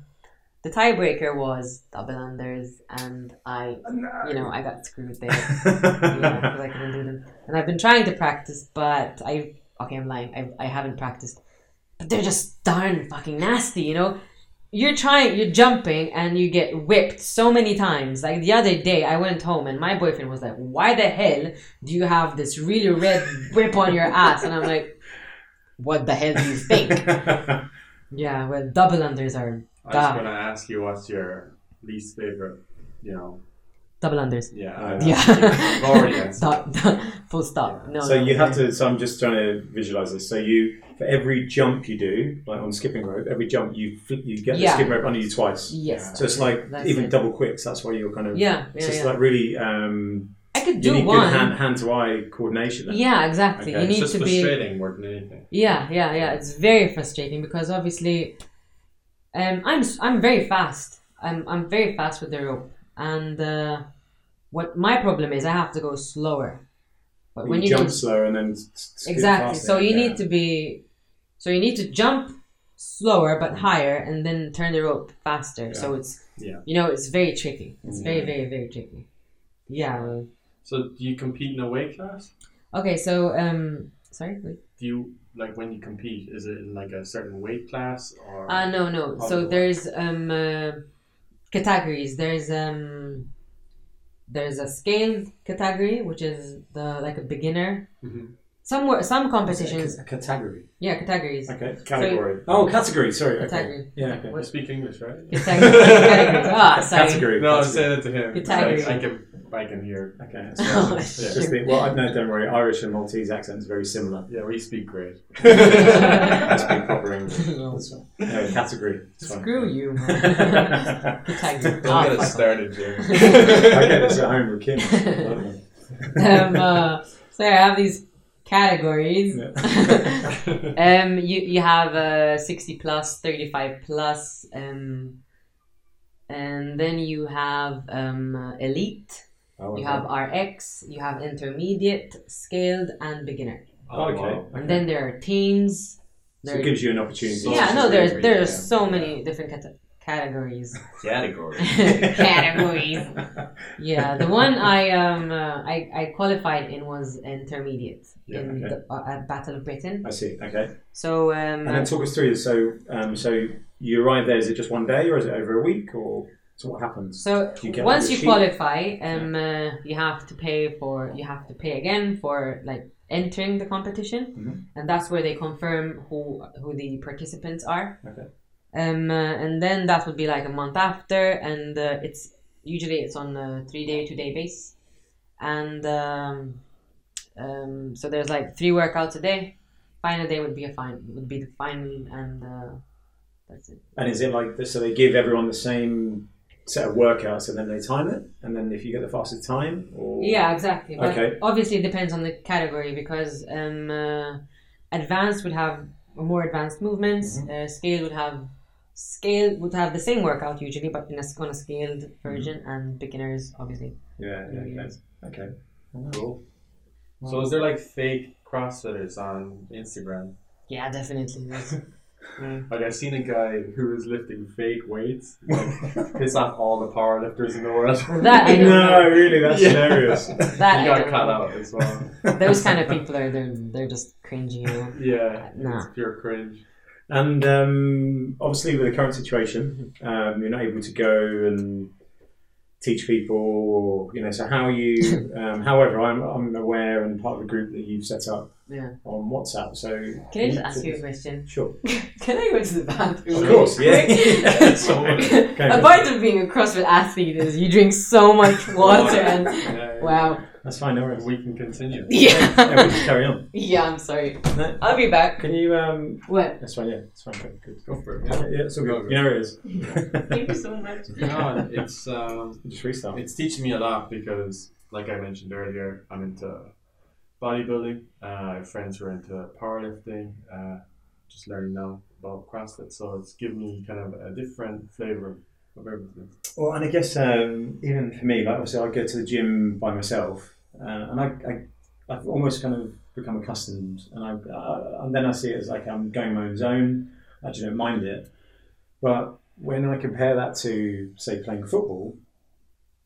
the tiebreaker was double unders, and I, uh, you know, I got screwed there. (laughs) yeah, I couldn't do them. And I've been trying to practice, but I okay, I'm lying. I, I haven't practiced. But they're just darn fucking nasty, you know. You're trying, you're jumping, and you get whipped so many times. Like the other day, I went home, and my boyfriend was like, "Why the hell do you have this really red whip on your ass?" And I'm like, "What the hell do you think?" (laughs) yeah, well, double unders are I was God. going to ask you what's your least favorite, you know. double unders. Yeah. I- Yeah. Already answered. (laughs) Dot- dot- Full stop. No. so no, you have to. So I'm just trying to visualize this. So you, for every jump you do, like on skipping rope, every jump you flip, you get Yeah. the skipping rope under you twice. Yes. So it's like That's even it. double quicks. That's why you're kind of. Yeah, It's yeah, just yeah. like really. Um, I could you do need one. good hand hand to eye coordination. then. Yeah, exactly. Okay, You It's need just to be. frustrating more than anything. Yeah, yeah, yeah. It's very frustrating because obviously, um, I'm s- I'm very fast. I'm I'm very fast with the rope, and uh, what my problem is, I have to go slower. But when you, you, jump go, slower and then s- s- skip exactly, faster, so you yeah. need to be, so you need to jump slower but higher, and then turn the rope faster. So it's Yeah. you know it's very tricky. It's very Yeah. very very tricky. Yeah. So do you compete in a weight class? Okay. So um, sorry. Wait. Do you, like, when you compete, is it in, like, a certain weight class or? Uh, no, no. So it there's um uh, categories. There's um there's a scaled category, which is the like a beginner. Mhm. Some some competitions, A category. yeah, categories. Okay. Category. oh, category. Sorry. Okay. Category. Yeah. Okay. You speak English, right? Category. (laughs) categories. Ah, sorry. Category. No, I'm category. saying it to him. Good So I, timing. I can, I can hear. Okay. (laughs) Oh, That's shit. Just think, well, I no, don't worry. Irish and Maltese accents are very similar. Yeah, we speak great. (laughs) I speak proper English. No. That's fine. No, category. It's fine. Screw you, man. (laughs) Category. Don't Ah, get us off. started, Jim. I get this at home with Kim. um, uh, so I have these categories. Yeah. um, you you have uh, sixty plus, thirty five plus, um, and then you have um, uh, elite. Oh, You okay. have RX. You have intermediate, scaled, and beginner. Oh, okay. wow. And then there are teams. So There it gives you an opportunity. So yeah, no, just there's really there's yeah. so many different cate- categories. Category. (laughs) categories. (laughs) (laughs) Yeah, the one I um uh, I, I qualified in was intermediate Yeah, in okay. the uh, at Battle of Britain. I see. Okay. So um And then talk us through this. So, um, so you arrive there. Is it just one day, or is it over a week, or so? What happens? so you get once you sheet? qualify, um uh, you have to pay for you have to pay again for like entering the competition, Mhm. and that's where they confirm who who the participants are. Okay. Um uh, and then that would be like a month after, and uh, it's usually it's on a three day two day base, and um, Um, so there's like three workouts a day. Final day would be a fine would be the final, and uh, that's it. And is it like this? So they give everyone the same set of workouts, and then they time it, and then if you get the fastest time, or Yeah, exactly. But Okay. obviously, it depends on the category because um, uh, advanced would have more advanced movements. Mm-hmm. Uh, scale would have scale would have the same workout usually, but in a, on a scaled version. Mm-hmm. And beginners, obviously. yeah, yeah, okay, okay. Cool. So is there like fake CrossFitters on Instagram? Yeah, definitely. (laughs) There's- Mm. Like I've seen a guy who was lifting fake weights, like (laughs) piss off all the powerlifters in the world. That (laughs) I don't no, know. really, that's Yeah. hilarious. (laughs) That he I got cut out as well. Those kind of people are they're they're just cringy. Yeah, Nah. it's pure cringe. And um, obviously, with the current situation, um, you're not able to go and teach people, or you know. So how are you? Um, however, I'm, I'm aware and part of the group that you've set up Yeah. on WhatsApp. So Can I just ask you a question? Sure. (laughs) Can I go to the bathroom? Of course, yeah. Quick? So, a okay. part of being a CrossFit athlete is you drink so (laughs) much water and Yeah, wow. That's fine. No worries. We can continue. Yeah, Yeah. we'll just carry on. (laughs) yeah, I'm sorry. No, I'll be back. can you? Um, What? that's fine. Yeah, it's fine. Good. good. Go for it. Yeah, yeah, it's all good. You know it is. Thank you so much. No, it's um, just restart. it's teaching me a lot because, like I mentioned earlier, I'm into bodybuilding. Uh, have friends who are into powerlifting. Uh, just learning now about CrossFit, so it's given me kind of a different flavor of everything. Well, and I guess um, even for me, like obviously, I go to the gym by myself, uh, and I, I, I've almost kind of become accustomed, and I, and then I see it as like I'm going my own zone. I actually don't mind it, but when I compare that to say playing football,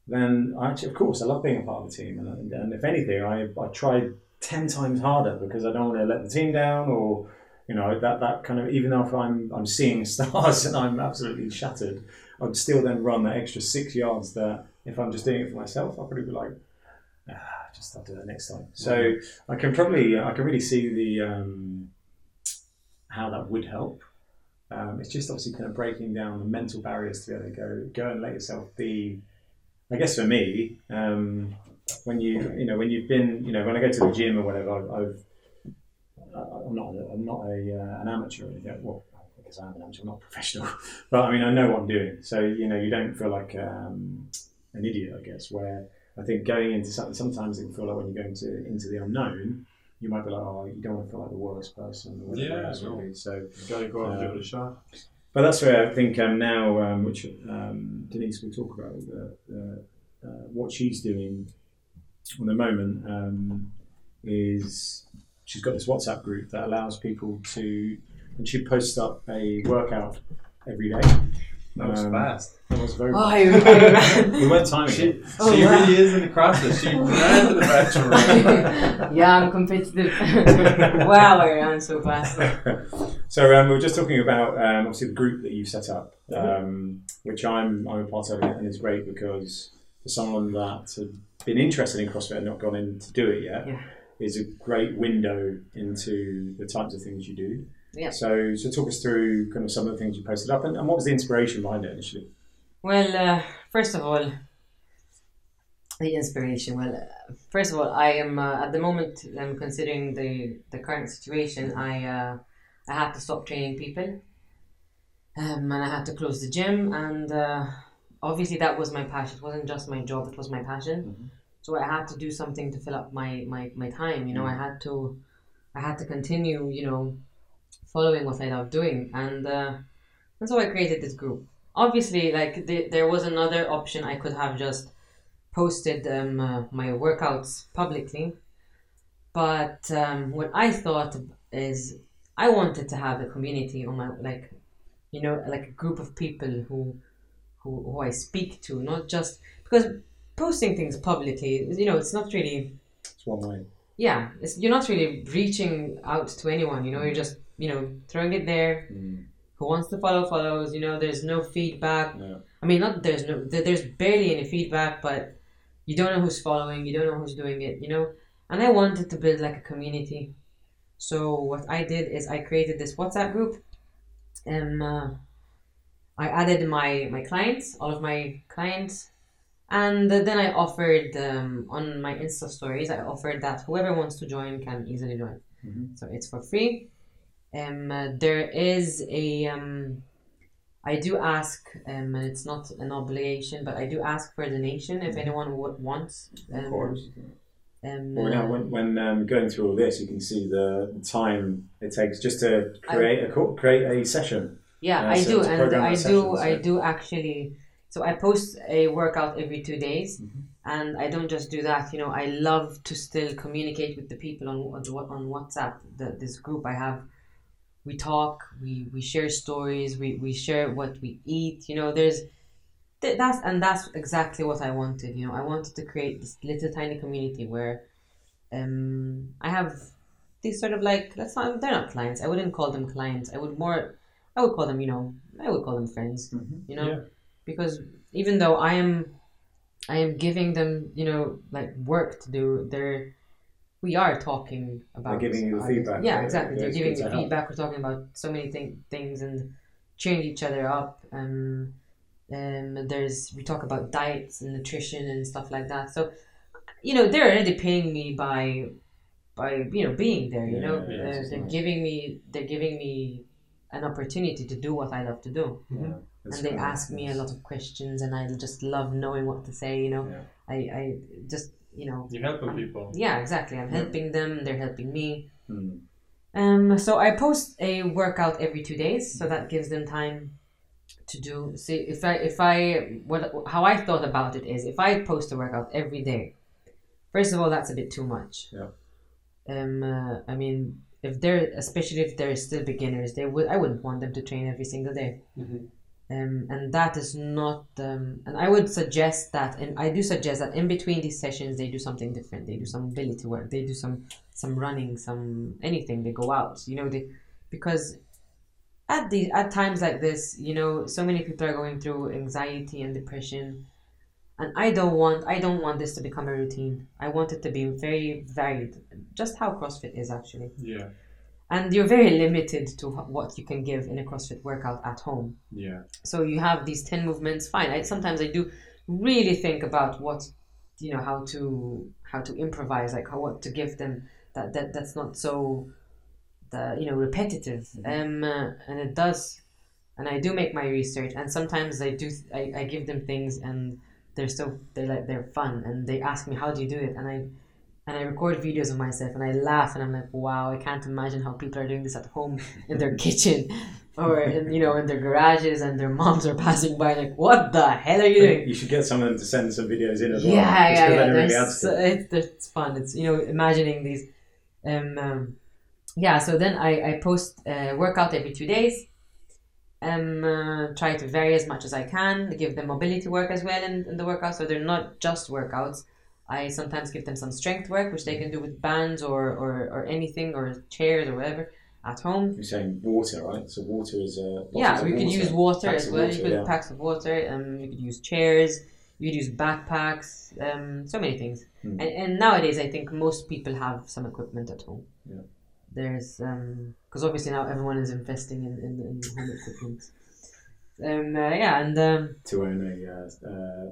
then I actually, of course, I love being a part of the team, and, and if anything, I, I try ten times harder because I don't want to let the team down, or you know that that kind of even though if I'm I'm seeing (laughs) stars and I'm absolutely shattered. I'd still then run that extra six yards that if I'm just doing it for myself, I'll probably be like, ah, just I'll do that next time. So I can probably, I can really see the um, how that would help. Um, it's just obviously kind of breaking down the mental barriers to be able to go, go and let yourself be. I guess for me, um, when you, you know, when you've been, you know, when I go to the gym or whatever, I've, I've I'm not, a, I'm not a, uh, an amateur. Well, because I'm an amateur, I'm not professional. (laughs) But I mean, I know what I'm doing. So, you know, you don't feel like um, an idiot, I guess, where I think going into something, sometimes it can feel like when you're going to, into the unknown, you might be like, oh, you don't want to feel like the worst person. Or whatever Yeah, no. would. So, You gotta go out and give it a shot. but that's where I think um, now, um, which um, Denise will talk about, the, the, uh, what she's doing at the moment um, is she's got this WhatsApp group that allows people to, and she posts up a workout every day. That was Um, fast. That was very Oh, fast. I, I ran. We weren't timing She, it. Oh, she wow. really is into CrossFit. She (laughs) ran to the bathroom. (laughs) yeah, I'm competitive. (laughs) wow, I ran so fast. so um, we were just talking about um, obviously the group that you've set up, um, which I'm I'm a part of, and it's great because for someone that had been interested in CrossFit and not gone in to do it yet, Yeah. is a great window into the types of things you do. Yeah. So so talk us through kind of some of the things you posted up, and, and what was the inspiration behind it initially? Well, uh, first of all, the inspiration. Well, uh, first of all, I am uh, at the moment. I'm considering the the current situation. I uh, I had to stop training people, um, and I had to close the gym. And uh, obviously, that was my passion. It wasn't just my job; it was my passion. So I had to do something to fill up my my, my time. You know, I had to I had to continue. You know, following what I love doing, and uh, and so I created this group obviously like the, there was another option i could have just posted um, uh, my workouts publicly but um, what i thought is i wanted to have a community on my like you know like a group of people who who, who i speak to not just because posting things publicly you know it's not really It's one way. yeah it's, you're not really reaching out to anyone you know you're just you know throwing it there. Who wants to follow follows you know there's no feedback. Yeah. i mean not there's no there's barely any feedback but you don't know who's following you don't know who's doing it you know? And i wanted to build like a community. So what i did is i created this whatsapp group. And uh, i added my my clients all of my clients And then I offered um, on my Insta stories, I offered that whoever wants to join can easily join. Mhm. So it's for free. Um, uh, there is a um, I do ask, um, and it's not an obligation, but I do ask for a donation if anyone w- wants. Um, Of course. Um, Well, now, when, when um, going through all this, you can see the time it takes just to create a create a session. Yeah, I do, and I do, I do actually. So I post a workout every two days, Mhm. and I don't just do that. You know, I love to still communicate with the people on on, on WhatsApp. The, this group I have, we talk, we we share stories, we we share what we eat. You know, there's that's and that's exactly what I wanted. You know, I wanted to create this little tiny community where, um, I have these sort of like that's not they're not clients. I wouldn't call them clients. I would more I would call them, you know, I would call them friends, you know, Yeah. because even though I am, I am giving them, you know, like work to do, they're, we are talking about. They're giving you the feedback, Yeah, right? exactly. Yeah, They're giving help. feedback. We're talking about so many thing, things and cheering each other up. Um, um, there's we talk about diets and nutrition and stuff like that. So, you know, they're already paying me by, by you know being there. You Yeah, know, yeah, uh, they're nice. giving me they're giving me an opportunity to do what I love to do. Yeah, and they kinda ask me a lot of questions, and I just love knowing what to say. You know, Yeah. I, I just you know, You're helping people. yeah, exactly. I'm Yeah. helping them; they're helping me. Mm. Um, so I post a workout every two days, so that gives them time to do. See, if I if I what how I thought about it is if I post a workout every day, first of all, that's a bit too much. Yeah. Um, uh, I mean, if they're especially if they're still beginners, they would I wouldn't want them to train every single day. Mhm. Um, and that is not um, and I would suggest that and I do suggest that in between these sessions they do something different. They do some ability work. They do some some running, some anything. They go out, you know, they because at the at times like this, you know, so many people are going through anxiety and depression, and I don't want I don't want this to become a routine. I want it to be very varied, just how CrossFit is actually. Yeah. And you're very limited to what you can give in a CrossFit workout at home. Yeah. So you have these ten movements. Fine. I, sometimes I do really think about what you know how to how to improvise, like how what to give them that that that's not so the you know repetitive. Um, uh, and it does, and I do make my research, and sometimes I do I, I give them things and they're so they're like they're fun and they ask me how do you do it and I and I record videos of myself and I laugh and I'm like wow I can't imagine how people are doing this at home (laughs) in their kitchen or in, you know in their garages and their moms are passing by like what the hell are you doing You should get some of them to send some videos in as well. yeah just yeah yeah really there's adds to so- it. it's, it's fun it's you know imagining these um, um yeah so then I, I post uh, workout every two days um uh, try to vary as much as I can give them mobility work as well in, in the workouts. so they're not just workouts I sometimes give them some strength work which they can do with bands or, or, or anything or chairs or whatever at home You're saying water, right? So water is a yeah, we could use water Packs as well. water, you could yeah. packs of water. Um, you could use chairs. You could use backpacks. Um, so many things. Hmm. And, and nowadays, I think most people have some equipment at home. Yeah. There's um, because obviously now everyone is investing in in, in home equipment. Um, uh, yeah, and um, to own a, uh,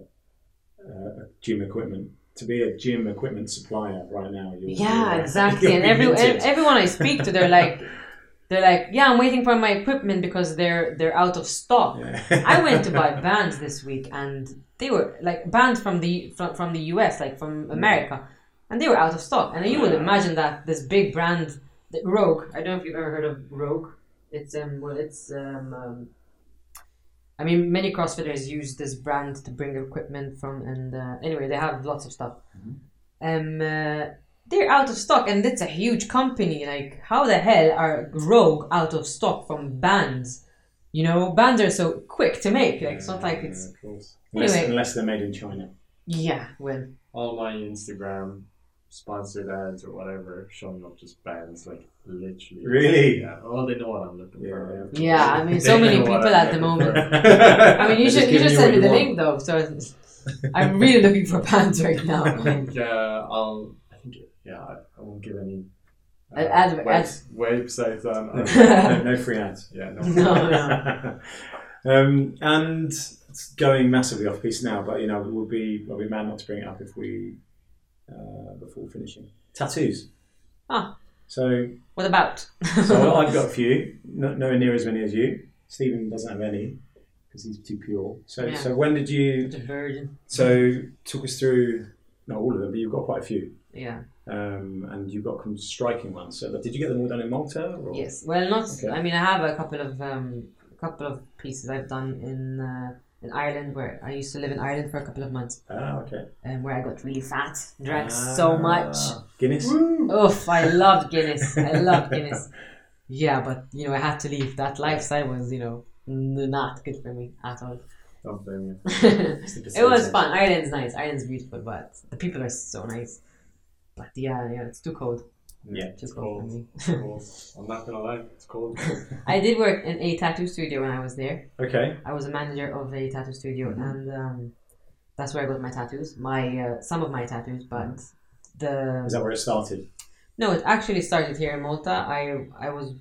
uh, gym equipment. To be a gym equipment supplier right now, yeah, (laughs) exactly. And every everyone I speak to, they're like, (laughs) they're like, yeah, I'm waiting for my equipment because they're they're out of stock. Yeah. I went to buy (laughs) bands this week, and they were like bands from the from, from the US, like from America, and they were out of stock. And you would imagine that this big brand, the Rogue. I don't know if you've ever heard of Rogue. It's um well, it's um. um I mean, many CrossFitters use this brand to bring equipment from, and uh, anyway, they have lots of stuff. Um, uh, they're out of stock, and it's a huge company. Like, how the hell are Rogue out of stock from bands? You know, bands are so quick to make. Like, it's not like Yeah, it's of course. Unless, unless they're made in China. yeah. Well, All my Instagram sponsored ads or whatever showing up just bands like literally. Really? Yeah. Well, they know what I'm looking for. Yeah. yeah. I mean, (laughs) so many people at the moment. I mean, you (laughs) They're should just you just send me the you link though. So (laughs) I'm really looking for bands right I now. think uh, I'll. I think yeah. I, I won't give any. Uh, Ad- ad- web- websites on. on no, no free ads. yeah. No. No, no. um, and it's going massively off piece now, but you know we'll be I'll be mad not to bring it up if we uh, before finishing tattoos. Ah. So What about? so (laughs) I've got a few, no, nowhere near as many as you. Stephen doesn't have any because he's too pure. So Yeah. so when did you? Virgin. So talk us through not all of them, but you've got quite a few. Yeah. Um, and you've got some striking ones. So, did you get them all done in Malta? Or? Yes. Well, not. Okay. I mean, I have a couple of um, a couple of pieces I've done in uh, in Ireland, where I used to live in Ireland for a couple of months, Ah, okay. um, where I got really fat, drank so much. Ah, Guinness. Oof! I loved Guinness. I loved Guinness. (laughs) Yeah, but you know, I had to leave. That lifestyle was, you know, not good for me at all. Don't blame you. (laughs) it was fun. Ireland's nice. Ireland's beautiful, but the people are so nice. But yeah, yeah, it's too cold. Yeah. It's cold for me. It's (laughs) cold. I'm not gonna lie, it's cold. (laughs) I did work in a tattoo studio when I was there. Okay. I was a manager of a tattoo studio, Mhm. and um, that's where I got my tattoos. My uh, some of my tattoos, but the Is that where it started? no, it actually started here in Malta. I I was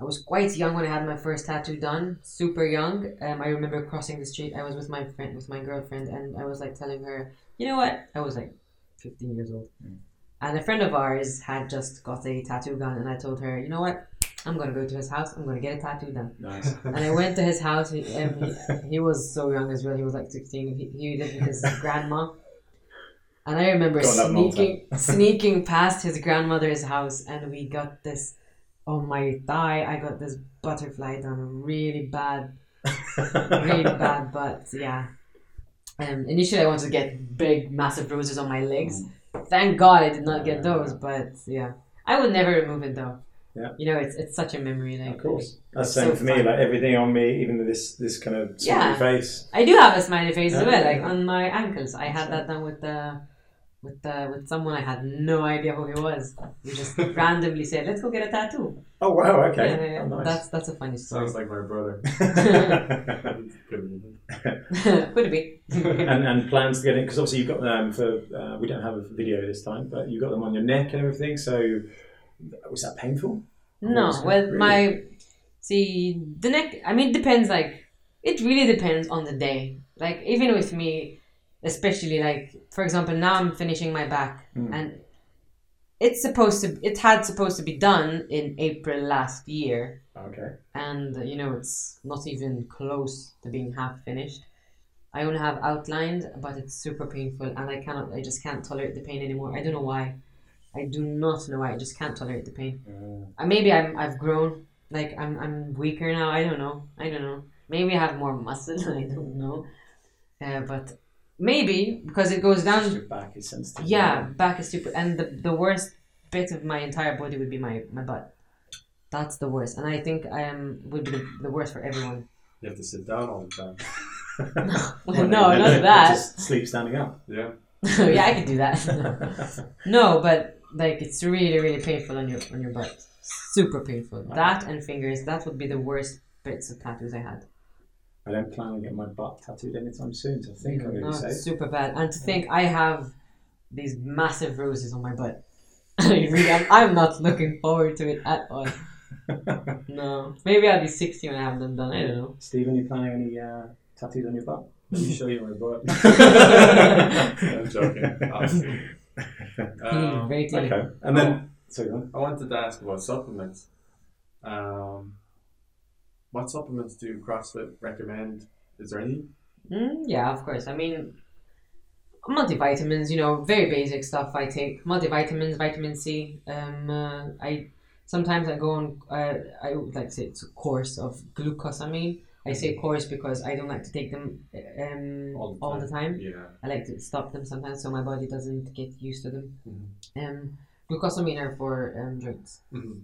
I was quite young when I had my first tattoo done, super young. Um, I remember crossing the street. I was with my friend, with my girlfriend, and I was like telling her, you know what? I was like fifteen years old, Mm. And a friend of ours had just got a tattoo gun, and I told her, you know what? I'm gonna go to his house. I'm gonna get a tattoo done. Nice. (laughs) And I went to his house. He, um, he, he was so young as well. He was like 16. He, he lived with his grandma. And I remember God, that Malta. sneaking (laughs) sneaking past his grandmother's house, and we got this on my thigh. I got this butterfly done really bad, really (laughs) bad. But yeah, um, initially I wanted to get big, massive roses on my legs. Thank God I did not get those. But yeah, I would never remove it though. Yeah. You know, it's it's such a memory. Like Of course. That's the same so for me. fun. Like everything on me, even this this kind of smiley Yeah. face. I do have a smiley face as well, like on my ankles. I had that done with the with the with someone I had no idea who he was. We just (laughs) randomly said, "Let's go get a tattoo." Oh wow. Okay. Yeah, yeah, yeah. Oh, nice. That's that's a funny story. Sounds like my brother. Could've (laughs) (laughs) been. Could be. and, and plans to get in because obviously you've got them for uh, we don't have a video this time but you've got them on your neck and everything so was that painful no, well, Really? my see the neck. I mean, it depends. Like, it really depends on the day. Like, even with me, especially like, for example, now I'm finishing my back, Hmm. and it's supposed to. It had supposed to be done in April last year. okay. And uh, you know it's not even close to being half finished. I only have outlined but it's super painful and i cannot i just can't tolerate the pain anymore. I don't know why. I do not know why. I just can't tolerate the pain. Uh, maybe i'm i've grown like i'm i'm weaker now. I don't know. I don't know. Maybe i have more muscle. (laughs) I don't know. Uh, but maybe because it goes down your back is sensitive yeah, back is stupid, And the, the worst bit of my entire body would be my, my butt. That's the worst. And I think um would be the, the worst for everyone. You have to sit down all the time. (laughs) Well, no, not that. just sleep standing up Yeah. (laughs) yeah, I could do that. (laughs) no, but like it's really, really painful on your on your butt. Super painful. That and fingers, that would be the worst bits of tattoos I had. I don't plan on getting my butt tattooed anytime soon so I think I'm no, going to be safe super bad. And to think I have these massive roses on my butt. (laughs) I really, I'm, I'm not looking forward to it at all. (laughs) No, maybe I'll be 60 when I have them done. I don't know. Stephen you planning any uh, tattoos on your butt (laughs) Let me show you my butt. I'm joking. Obviously. Um, Very tiny. okay and then sorry go on. I wanted to ask about supplements. Um, what supplements do CrossFit recommend? Is there any? Mm, yeah, of course. I mean, multivitamins. You know, very basic stuff. I take multivitamins, vitamin C. Um, uh, I sometimes I go on. Uh, I would like to say it's a course of glucosamine. I say course because I don't like to take them um, All all, the the time. Yeah. I like to stop them sometimes so my body doesn't get used to them. Mhm. Um, glucosamine are for um, drinks. Mhm.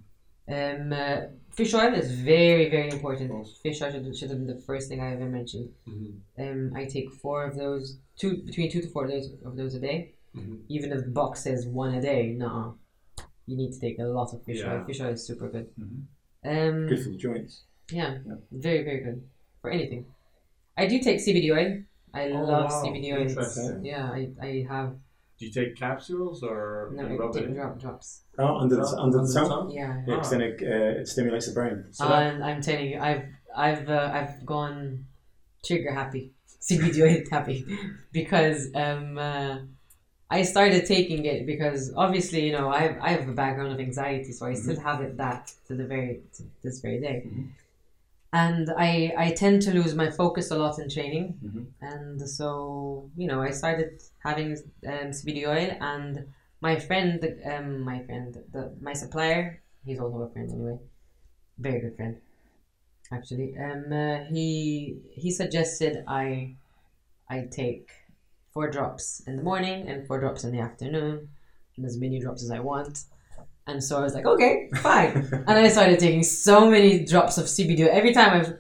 Um, uh, fish oil is very, very important. Fish oil should, should have been the first thing I ever mentioned. Mhm. Um, I take four of those, two between two to four of those, of those a day. Mhm. Even if the box says one a day, nah, you need to take a lot of fish Yeah. oil. Fish oil is super good. Mhm. Um, good for the joints yeah, Yeah. very, very good for anything. I do take CBD oil. I Oh, love wow. CBD oil. Yeah, I, I have Do you take capsules or no, you I rub it take in? drop drops. oh under the, under the tongue tongue? Yeah. yeah, 'cause then it, uh, it stimulates the brain So that- and I'm telling you, I've I've uh, I've gone trigger happy, (laughs) CBD oil happy, (laughs) because um, uh, I started taking it because obviously you know I have, I have a background of anxiety, so I still have it that to the very to this very day, Mhm. And I I tend to lose my focus a lot in training, Mhm. and so you know I started having um, CBD oil, and my friend, um, my friend, the my supplier, he's also a friend anyway, very good friend actually. Um, uh, he he suggested I I take four drops in the morning and four drops in the afternoon, and as many drops as I want. And so I was like, okay, fine. (laughs) and I started taking so many drops of CBD every time I've.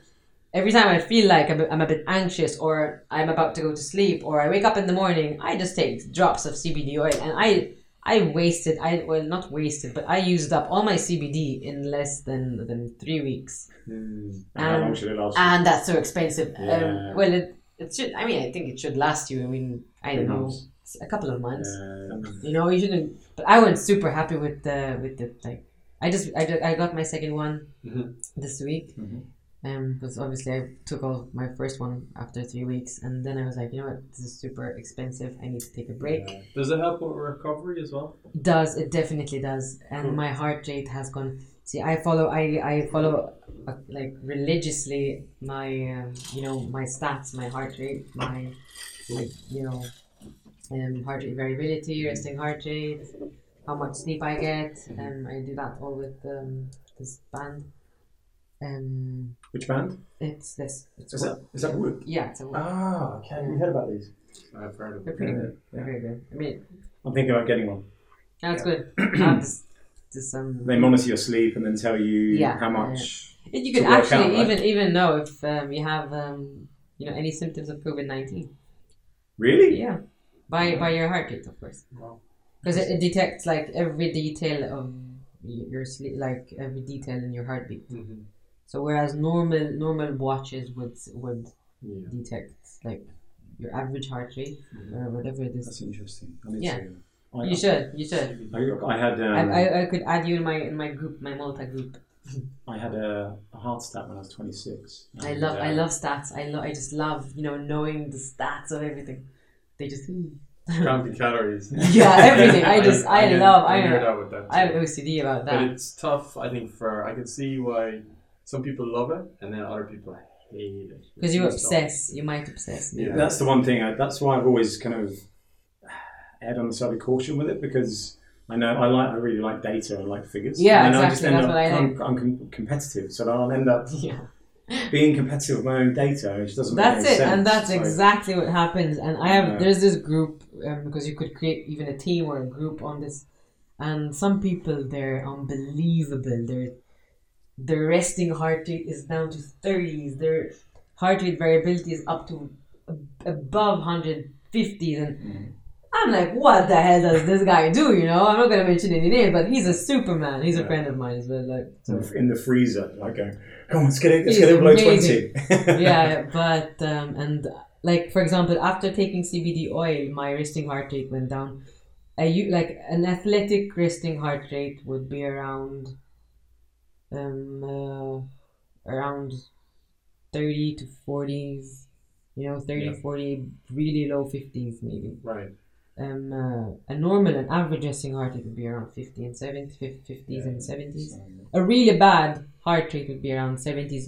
Every time I feel like I'm a, I'm a bit anxious or I'm about to go to sleep or I wake up in the morning, I just take drops of CBD oil and I I wasted I well not wasted but I used up all my CBD in less than than three weeks Mm. And how long Um, should it last? and that's so expensive. Yeah. Um, well, it, it should. I mean, I think it should last you. I mean, I don't know, months. A couple of months. Um, You know, you shouldn't. But I was super happy with the with the like. I just I, ju- I got my second one Mhm. this week. Mhm. Um, because obviously I took all my first one after three weeks, and then I was like, you know what, this is super expensive. I need to take a break. Yeah. Does it help with recovery as well? does it definitely does and Cool. my heart rate has gone see i follow i i follow uh, like religiously my um, you know my stats my heart rate my like you know um, heart rate variability resting heart rate how much sleep i get um, i do that all with um, this band um which band? it's this it's Is that is that Whoop? yeah it's a, Ah, okay. We've heard about these. I've heard of they're it. pretty Yeah, good they're very good i mean I'm thinking about getting one. that's good (clears throat) I have this, this um They monitor your sleep and then tell you Yeah, how much. And you to could actually out, right? even even know if um, you have um, you know any symptoms of COVID nineteen. Really? Yeah, by by your heart rate, of course, Wow. because it, it detects like every detail of your sleep, like every detail in your heartbeat. Mhm. So whereas normal normal watches would would Yeah. detect like your average heart rate or whatever it is. That's interesting. I Yeah. to. I, You should you should. I, I had um, I, I, I could add you in my in my group, my multi group. (laughs) I had a, a heart stat when I was 26. I love I uh, love stats. I love I just love you know knowing the stats of everything. They just Counting calories. (laughs) Yeah, everything. I (laughs) just- I get- love- I I- nerd out with that. I have. OCD about that. But it's tough, I think, for I can see why some people love it and then other people hate it. Because you It's tough. obsess. You might obsess. Yeah. That's the one thing. I, that's why I've always kind of erred on the side of caution with it because I know I like I really like data and like figures. Yeah, and then I just exactly, end that's up, what I I'm, I'm com- competitive, so I'll end up (laughs) Yeah. Being competitive with my own data, which doesn't. That's make it, any and that's So- exactly what happens. And I have Yeah. there's this group um, because you could create even a team or a group on this, and some people they're unbelievable. Their their resting heart rate is down to thirties. Their heart rate variability is up to above hundred fifties, and Mm. I'm like, what the hell does this guy do? You know, I'm not gonna mention any names, but he's a superman. He's a friend of mine as well. Like, so. in the freezer, like going, come on, let's get it, let's He's get it below twenty. (laughs) yeah, but um, and like for example, after taking CBD oil, my resting heart rate went down. I u- like an athletic resting heart rate would be around, um, uh, around thirty to forties. You know, 30, Yeah. 40, really low fifties maybe. Right. Um, uh, a normal and average resting heart rate would be around fifty and 70, 50s Yeah, and seventies so, a really bad heart rate would be around 70s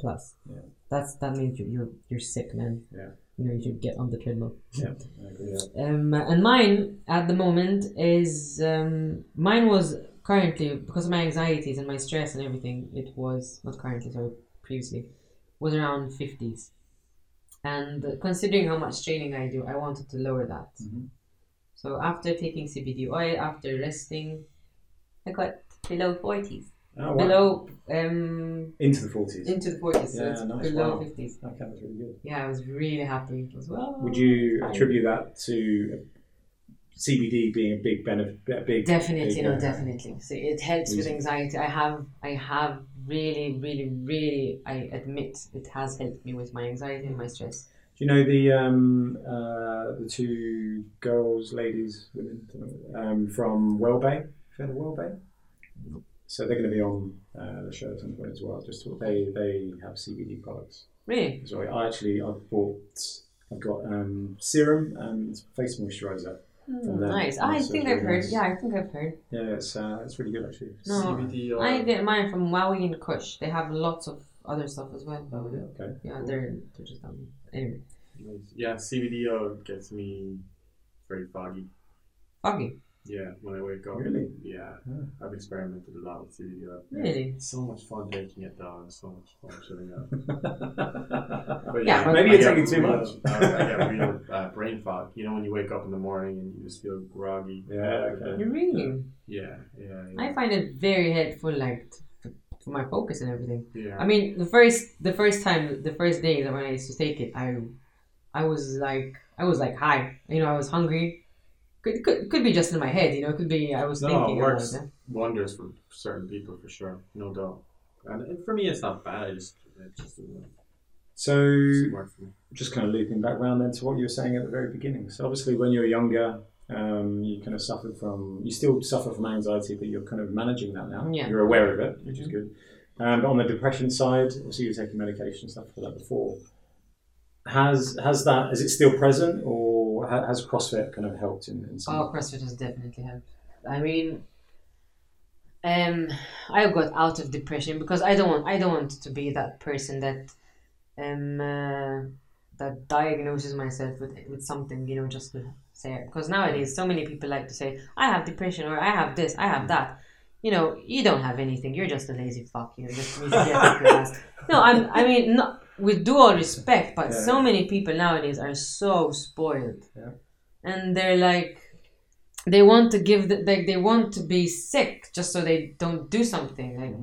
plus. Yeah. That's that means you- you're you're sick, man. Yeah. You know you should get on the treadmill. yeah, I agree. Yeah. (laughs) Um, and mine at the moment is um, mine was currently because of my anxieties and my stress and everything. It was not currently, sorry, previously was around 50s. And considering how much training I do, I wanted to lower that. Mhm. So after taking CBD oil, after resting, I got below 40s. Oh, wow. Below um into the forties. into the 40s, so Yeah, it's nice, below wow. 50s. Okay, that's really good. Yeah, I was really happy as well. Would you attribute that to CBD being a big benefit? A big Definitely, big, no, uh, definitely. So it helps with anxiety. I have, I have really, really, really. I admit it has helped me with my anxiety and my stress. Do you know the um, uh, the two girls, ladies, women um, from Wellbay? Have you heard of Wellbay? So they're going to be on uh, the show at some point as well. Just to, they they have CBD products. Really? Sorry, I actually I've bought I've got um, serum and face moisturizer. From nice. I think I've heard. nice. Yeah, I think I've heard. Yeah, it's uh, it's really good actually. No. CBD oil. I get mine from Wowie and Kush. They have lots of other stuff as well. Oh, yeah, okay. Yeah, they're they're just um anyway. Nice. Yeah, CBD oil gets me very foggy. Foggy. Yeah, when I wake up. Really? Yeah, Yeah. I've experimented a lot with CBD oil. Really? It's so much fun taking it down. So much fun chilling out. (laughs) But Yeah, but- Maybe I you're taking too real- much. uh, I get real uh, brain fog. You know when you wake up in the morning and you just feel groggy. Yeah, okay. You really? Yeah, yeah, yeah. I find it very helpful, like t- for my focus and everything. yeah. I mean, the first the first time, the first day that when I used to take it, I I was like I was like high. You know, I was hungry. Could, could, could be just in my head, you know. It could be I was No, thinking. it about works. it. wonders for certain people for sure, no doubt. And and for me, it's not bad. I just it just doesn't, So work for just kind of looping back round then to what you were saying at the very beginning. So obviously, when you were younger, um, you kind of suffered from, you still suffer from anxiety, but you're kind of managing that now. Yeah. You're aware of it, which is good. Um, but on the depression side, obviously you're taking medication and stuff for that before. Has has that is it still present, or ha- has CrossFit kind of helped in, in some? Oh, CrossFit has definitely helped. I mean, um, I got out of depression because I don't want I don't want to be that person that um uh, that diagnoses myself with with something you know just to say it. Because nowadays so many people like to say I have depression or I have this I have that. You know, you don't have anything. You're just a lazy fuck. you're just need to get off your ass. No, I'm. I mean, no, with due all respect, but Yeah. so many people nowadays are so spoiled, Yeah. and they're like, they want to give the, like they want to be sick just so they don't do something. Like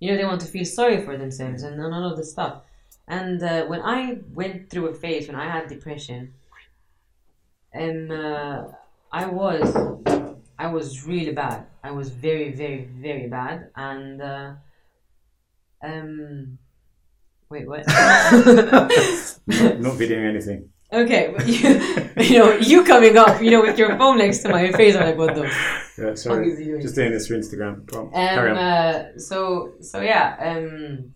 you know they want to feel sorry for themselves and none of this stuff. And uh, when i went through a phase when i had depression and uh, i was i was really bad. I was very very very bad. And uh, um wait what not, not videoing anything. okay but you, you know you coming up you know with your phone next to my face i'm like what the Yeah, sorry. is he doing Just doing this for Instagram. Go on, carry Um, on. uh, so so yeah, um,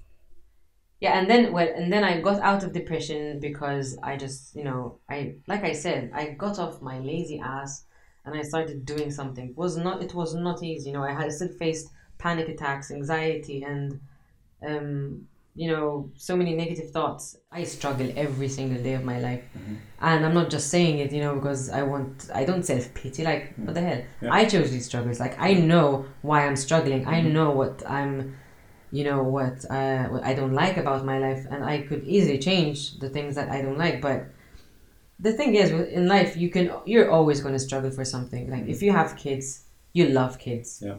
yeah, and then well, and then I got out of depression because I just you know I like I said I got off my lazy ass and I started doing something. It was not it was not easy. You know I had I still faced panic attacks, anxiety, and um, you know so many negative thoughts. I struggle every single day of my life, and I'm not just saying it you know because I want I don't self pity like what the hell. Yeah. I chose these struggles. Like I know why I'm struggling. I know what I'm, you know, what uh, what I don't like about my life, and I could easily change the things that I don't like. But the thing is, in life, you can you're always going to struggle for something. Like if you have kids, you love kids. Yeah.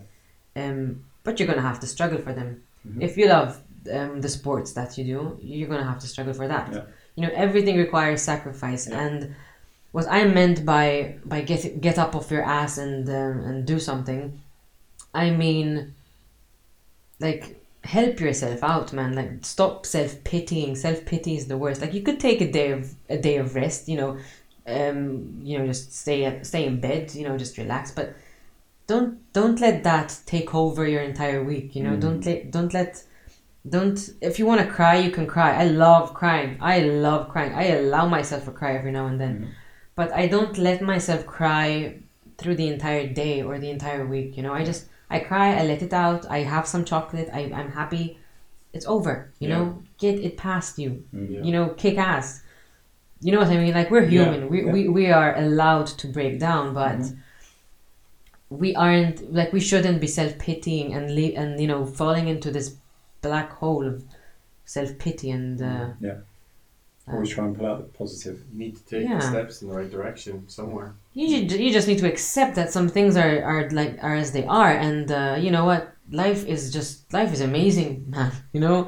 Um, but you're gonna have to struggle for them. Mhm. If you love um, the sports that you do, you're gonna have to struggle for that. Yeah. You know, everything requires sacrifice, Yeah. and what I meant by by get get up off your ass and um, and do something, I mean, like help yourself out, man. Like stop self pitying. Self pity is the worst. Like you could take a day of a day of rest. You know, um, you know, just stay at, stay in bed. You know, just relax. But don't don't let that take over your entire week. You know, Mm. don't let don't let don't if you want to cry you can cry. I love crying. I love crying. I allow myself to cry every now and then. Mhm. but i don't let myself cry through the entire day or the entire week you know? I just i cry i let it out i have some chocolate I, i'm happy. It's over you Yeah. know? Get it past you. Mm. you know kick ass. You know what i mean? Like we're Yeah, human. We, yeah. we we are allowed to break down but Mhm. we aren't like we shouldn't be self-pitying and le- and you know falling into this black hole of self-pity and uh, Yeah. Always try and pull out the positive. You need to take Yeah. the steps in the right direction somewhere. you should, you just need to accept that some things are, are like are as they are and uh, you know what life is just life is amazing (laughs) man you know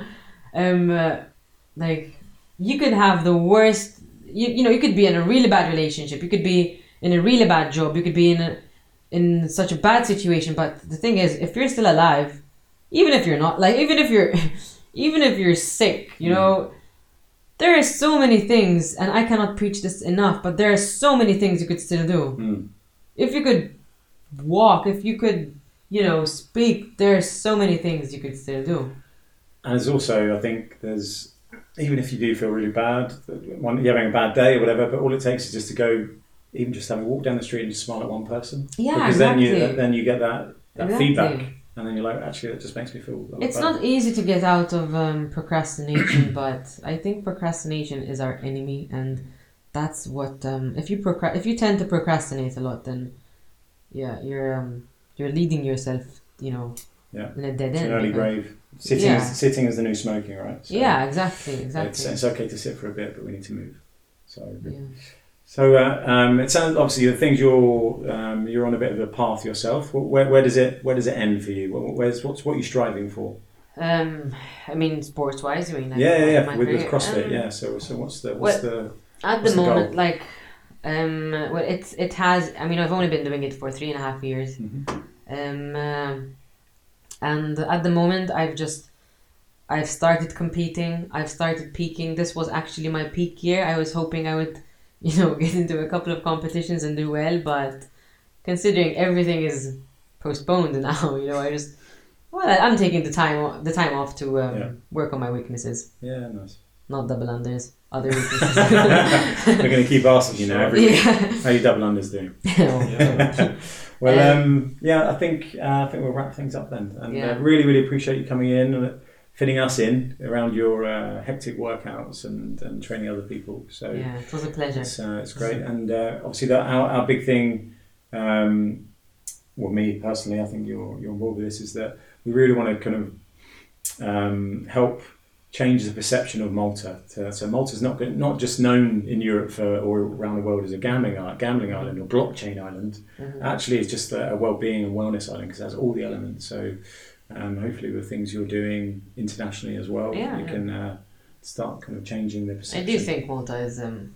um uh, like you could have the worst you, you know you could be in a really bad relationship you could be in a really bad job you could be in a, in such a bad situation but the thing is if you're still alive even if you're not like even if you're (laughs) even if you're sick you know there are so many things and i cannot preach this enough but there are so many things you could still do Mm. if you could walk if you could you know speak there are so many things you could still do And there's also, I think, there's even if you do feel really bad, one, you're having a bad day or whatever, but all it takes is just to go, even just having a walk down the street and just smile at one person. Yeah, because exactly. then you then you get that, that Exactly. feedback, and then you're like, actually, it just makes me feel. It's not easy to get out of um, procrastination, (clears throat) but I think procrastination is our enemy, and that's what um, if you procra- if you tend to procrastinate a lot, then yeah, you're um, you're leading yourself, you know, Yeah. in a dead It's end. an early grave. Sitting, Yeah. is, sitting is the new smoking, right? So Yeah, exactly, It's, exactly. it's okay to sit for a bit, but we need to move. So, yeah. So uh, um, it sounds obviously the things you're um, you're on a bit of a path yourself. Where, where does it where does it end for you? Where's what's what are you striving for? Um, I mean, sports wise, you mean? Like, yeah, yeah, yeah. With, with? CrossFit, Um, yeah. So so what's the what's the At the moment, like, um, well, it's it has. I mean, I've only been doing it for three and a half years. Mhm. Um, um, and at the moment, I've just, I've started competing. I've started peaking. This was actually my peak year. I was hoping I would, (laughs) you know, get into a couple of competitions and do well, but considering everything is postponed (laughs) now, you know, I just, well, I'm taking the time the time off to um, Yeah. work on my weaknesses, yeah nice. not double unders, other (laughs) weaknesses. We're going to keep asking you now. Every week. yeah. How you double unders doing? Yeah. well, Um, um, yeah, I think uh, I think we'll wrap things up then, and Yeah. uh, really, really appreciate you coming in and fitting us in around your uh, hectic workouts and, and training other people. So yeah, it was a pleasure. it's uh, it's great, and uh, obviously that our, our big thing, um, well, me personally, I think you're you're involved with this is that we really want to kind of um, help change the perception of Malta. To, so Malta's not good- not just known in Europe for or around the world as a gambling island, gambling island or blockchain island. Mhm. Actually, it's just a, a well-being and wellness island because it has all the elements. So um, hopefully, with things you're doing internationally as well, Yeah, you yeah. can uh, start kind of changing the perception. I do think Malta is, um,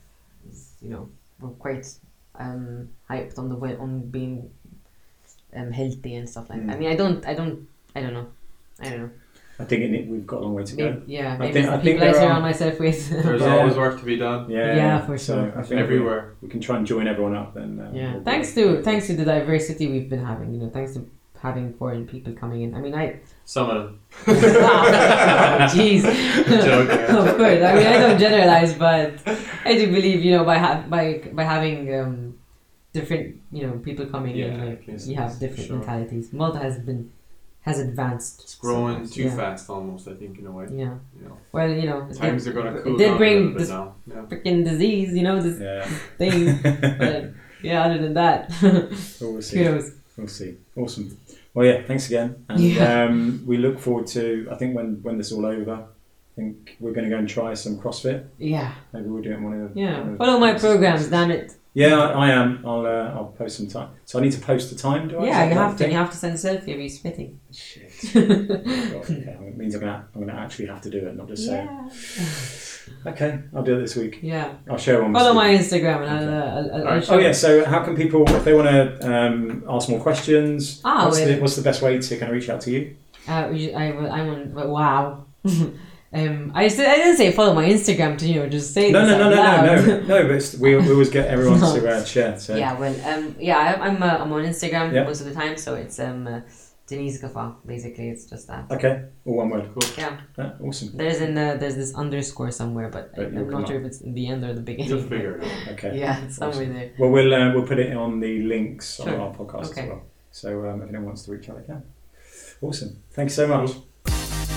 is you know, we're quite um, hyped on the way on being um, healthy and stuff like that. I Mm. mean, I don't, I don't, I don't know, I don't know. I think in it, we've got a long way to go. Maybe, yeah, I think- I think people I there surround are- myself with. (laughs) There's Yeah. always work to be done Yeah, Yeah, for so sure, I think everywhere. we, we can try and join everyone up. Then uh, yeah, we'll- thanks to thanks to the diversity we've been having. You know, thanks to having foreign people coming in. I mean, I Some of them. jeez. (laughs) joking, of course, I mean I don't generalize, but I do believe you know by ha- by by having um, different you know people coming in, like you have different sure. mentalities. Malta has been has advanced. It's growing so too yeah. fast almost, I think, in a way. Yeah. You know, Well, you know, it times did, are going to it cool did down bring little bit this now. Yeah. freaking disease, you know, this Yeah, thing. (laughs) but yeah, other than that, (laughs) Well, we'll see. kudos. We'll see. Awesome. Well, yeah. Thanks again, and Yeah. um, we look forward to. I think when when this is all over, I think we're going to go and try some CrossFit. Yeah, Maybe we'll do it in one of the. yeah. of Follow my programs, damn it. Yeah, I, I am. I'll uh, I'll post some time. So I need to post the time. Do I? Yeah, you have to. thing? You have to send a selfie of you spitting. Shit. (laughs) God, okay. It means I'm gonna I'm gonna actually have to do it, not just say. (laughs) Okay, I'll do it this week. Yeah. I'll share one. Follow my. Instagram and I'll, Okay. uh, I'll, I'll, Alright. show Oh yeah. So how can people, if they want to um, ask more questions, Ah, what's, well- the, what's the best way to kind of reach out to you? Uh, you- I, I'm on. but Wow. (laughs) um, I said I didn't say follow my Instagram to you know just say No, this no, no, out no, loud. no, no, no. But it's, we, we always get everyone to uh, share. So. Yeah, well, um, yeah, I, I'm uh, I'm on Instagram Yeah. most of the time, so it's um uh, Denise Gafa. Basically, it's just that. Okay. All one word. Cool. Yeah, Yeah, awesome. there's in uh, there's this underscore somewhere, but But I'm not sure if it's in the end or the beginning. You'll figure it (laughs) out. Okay. Yeah, it's somewhere Awesome. there. Well, we'll uh, we'll put it on the links on our podcast Okay. as well. So um, if anyone wants to reach out, they can. Awesome. Thanks so much. Cool.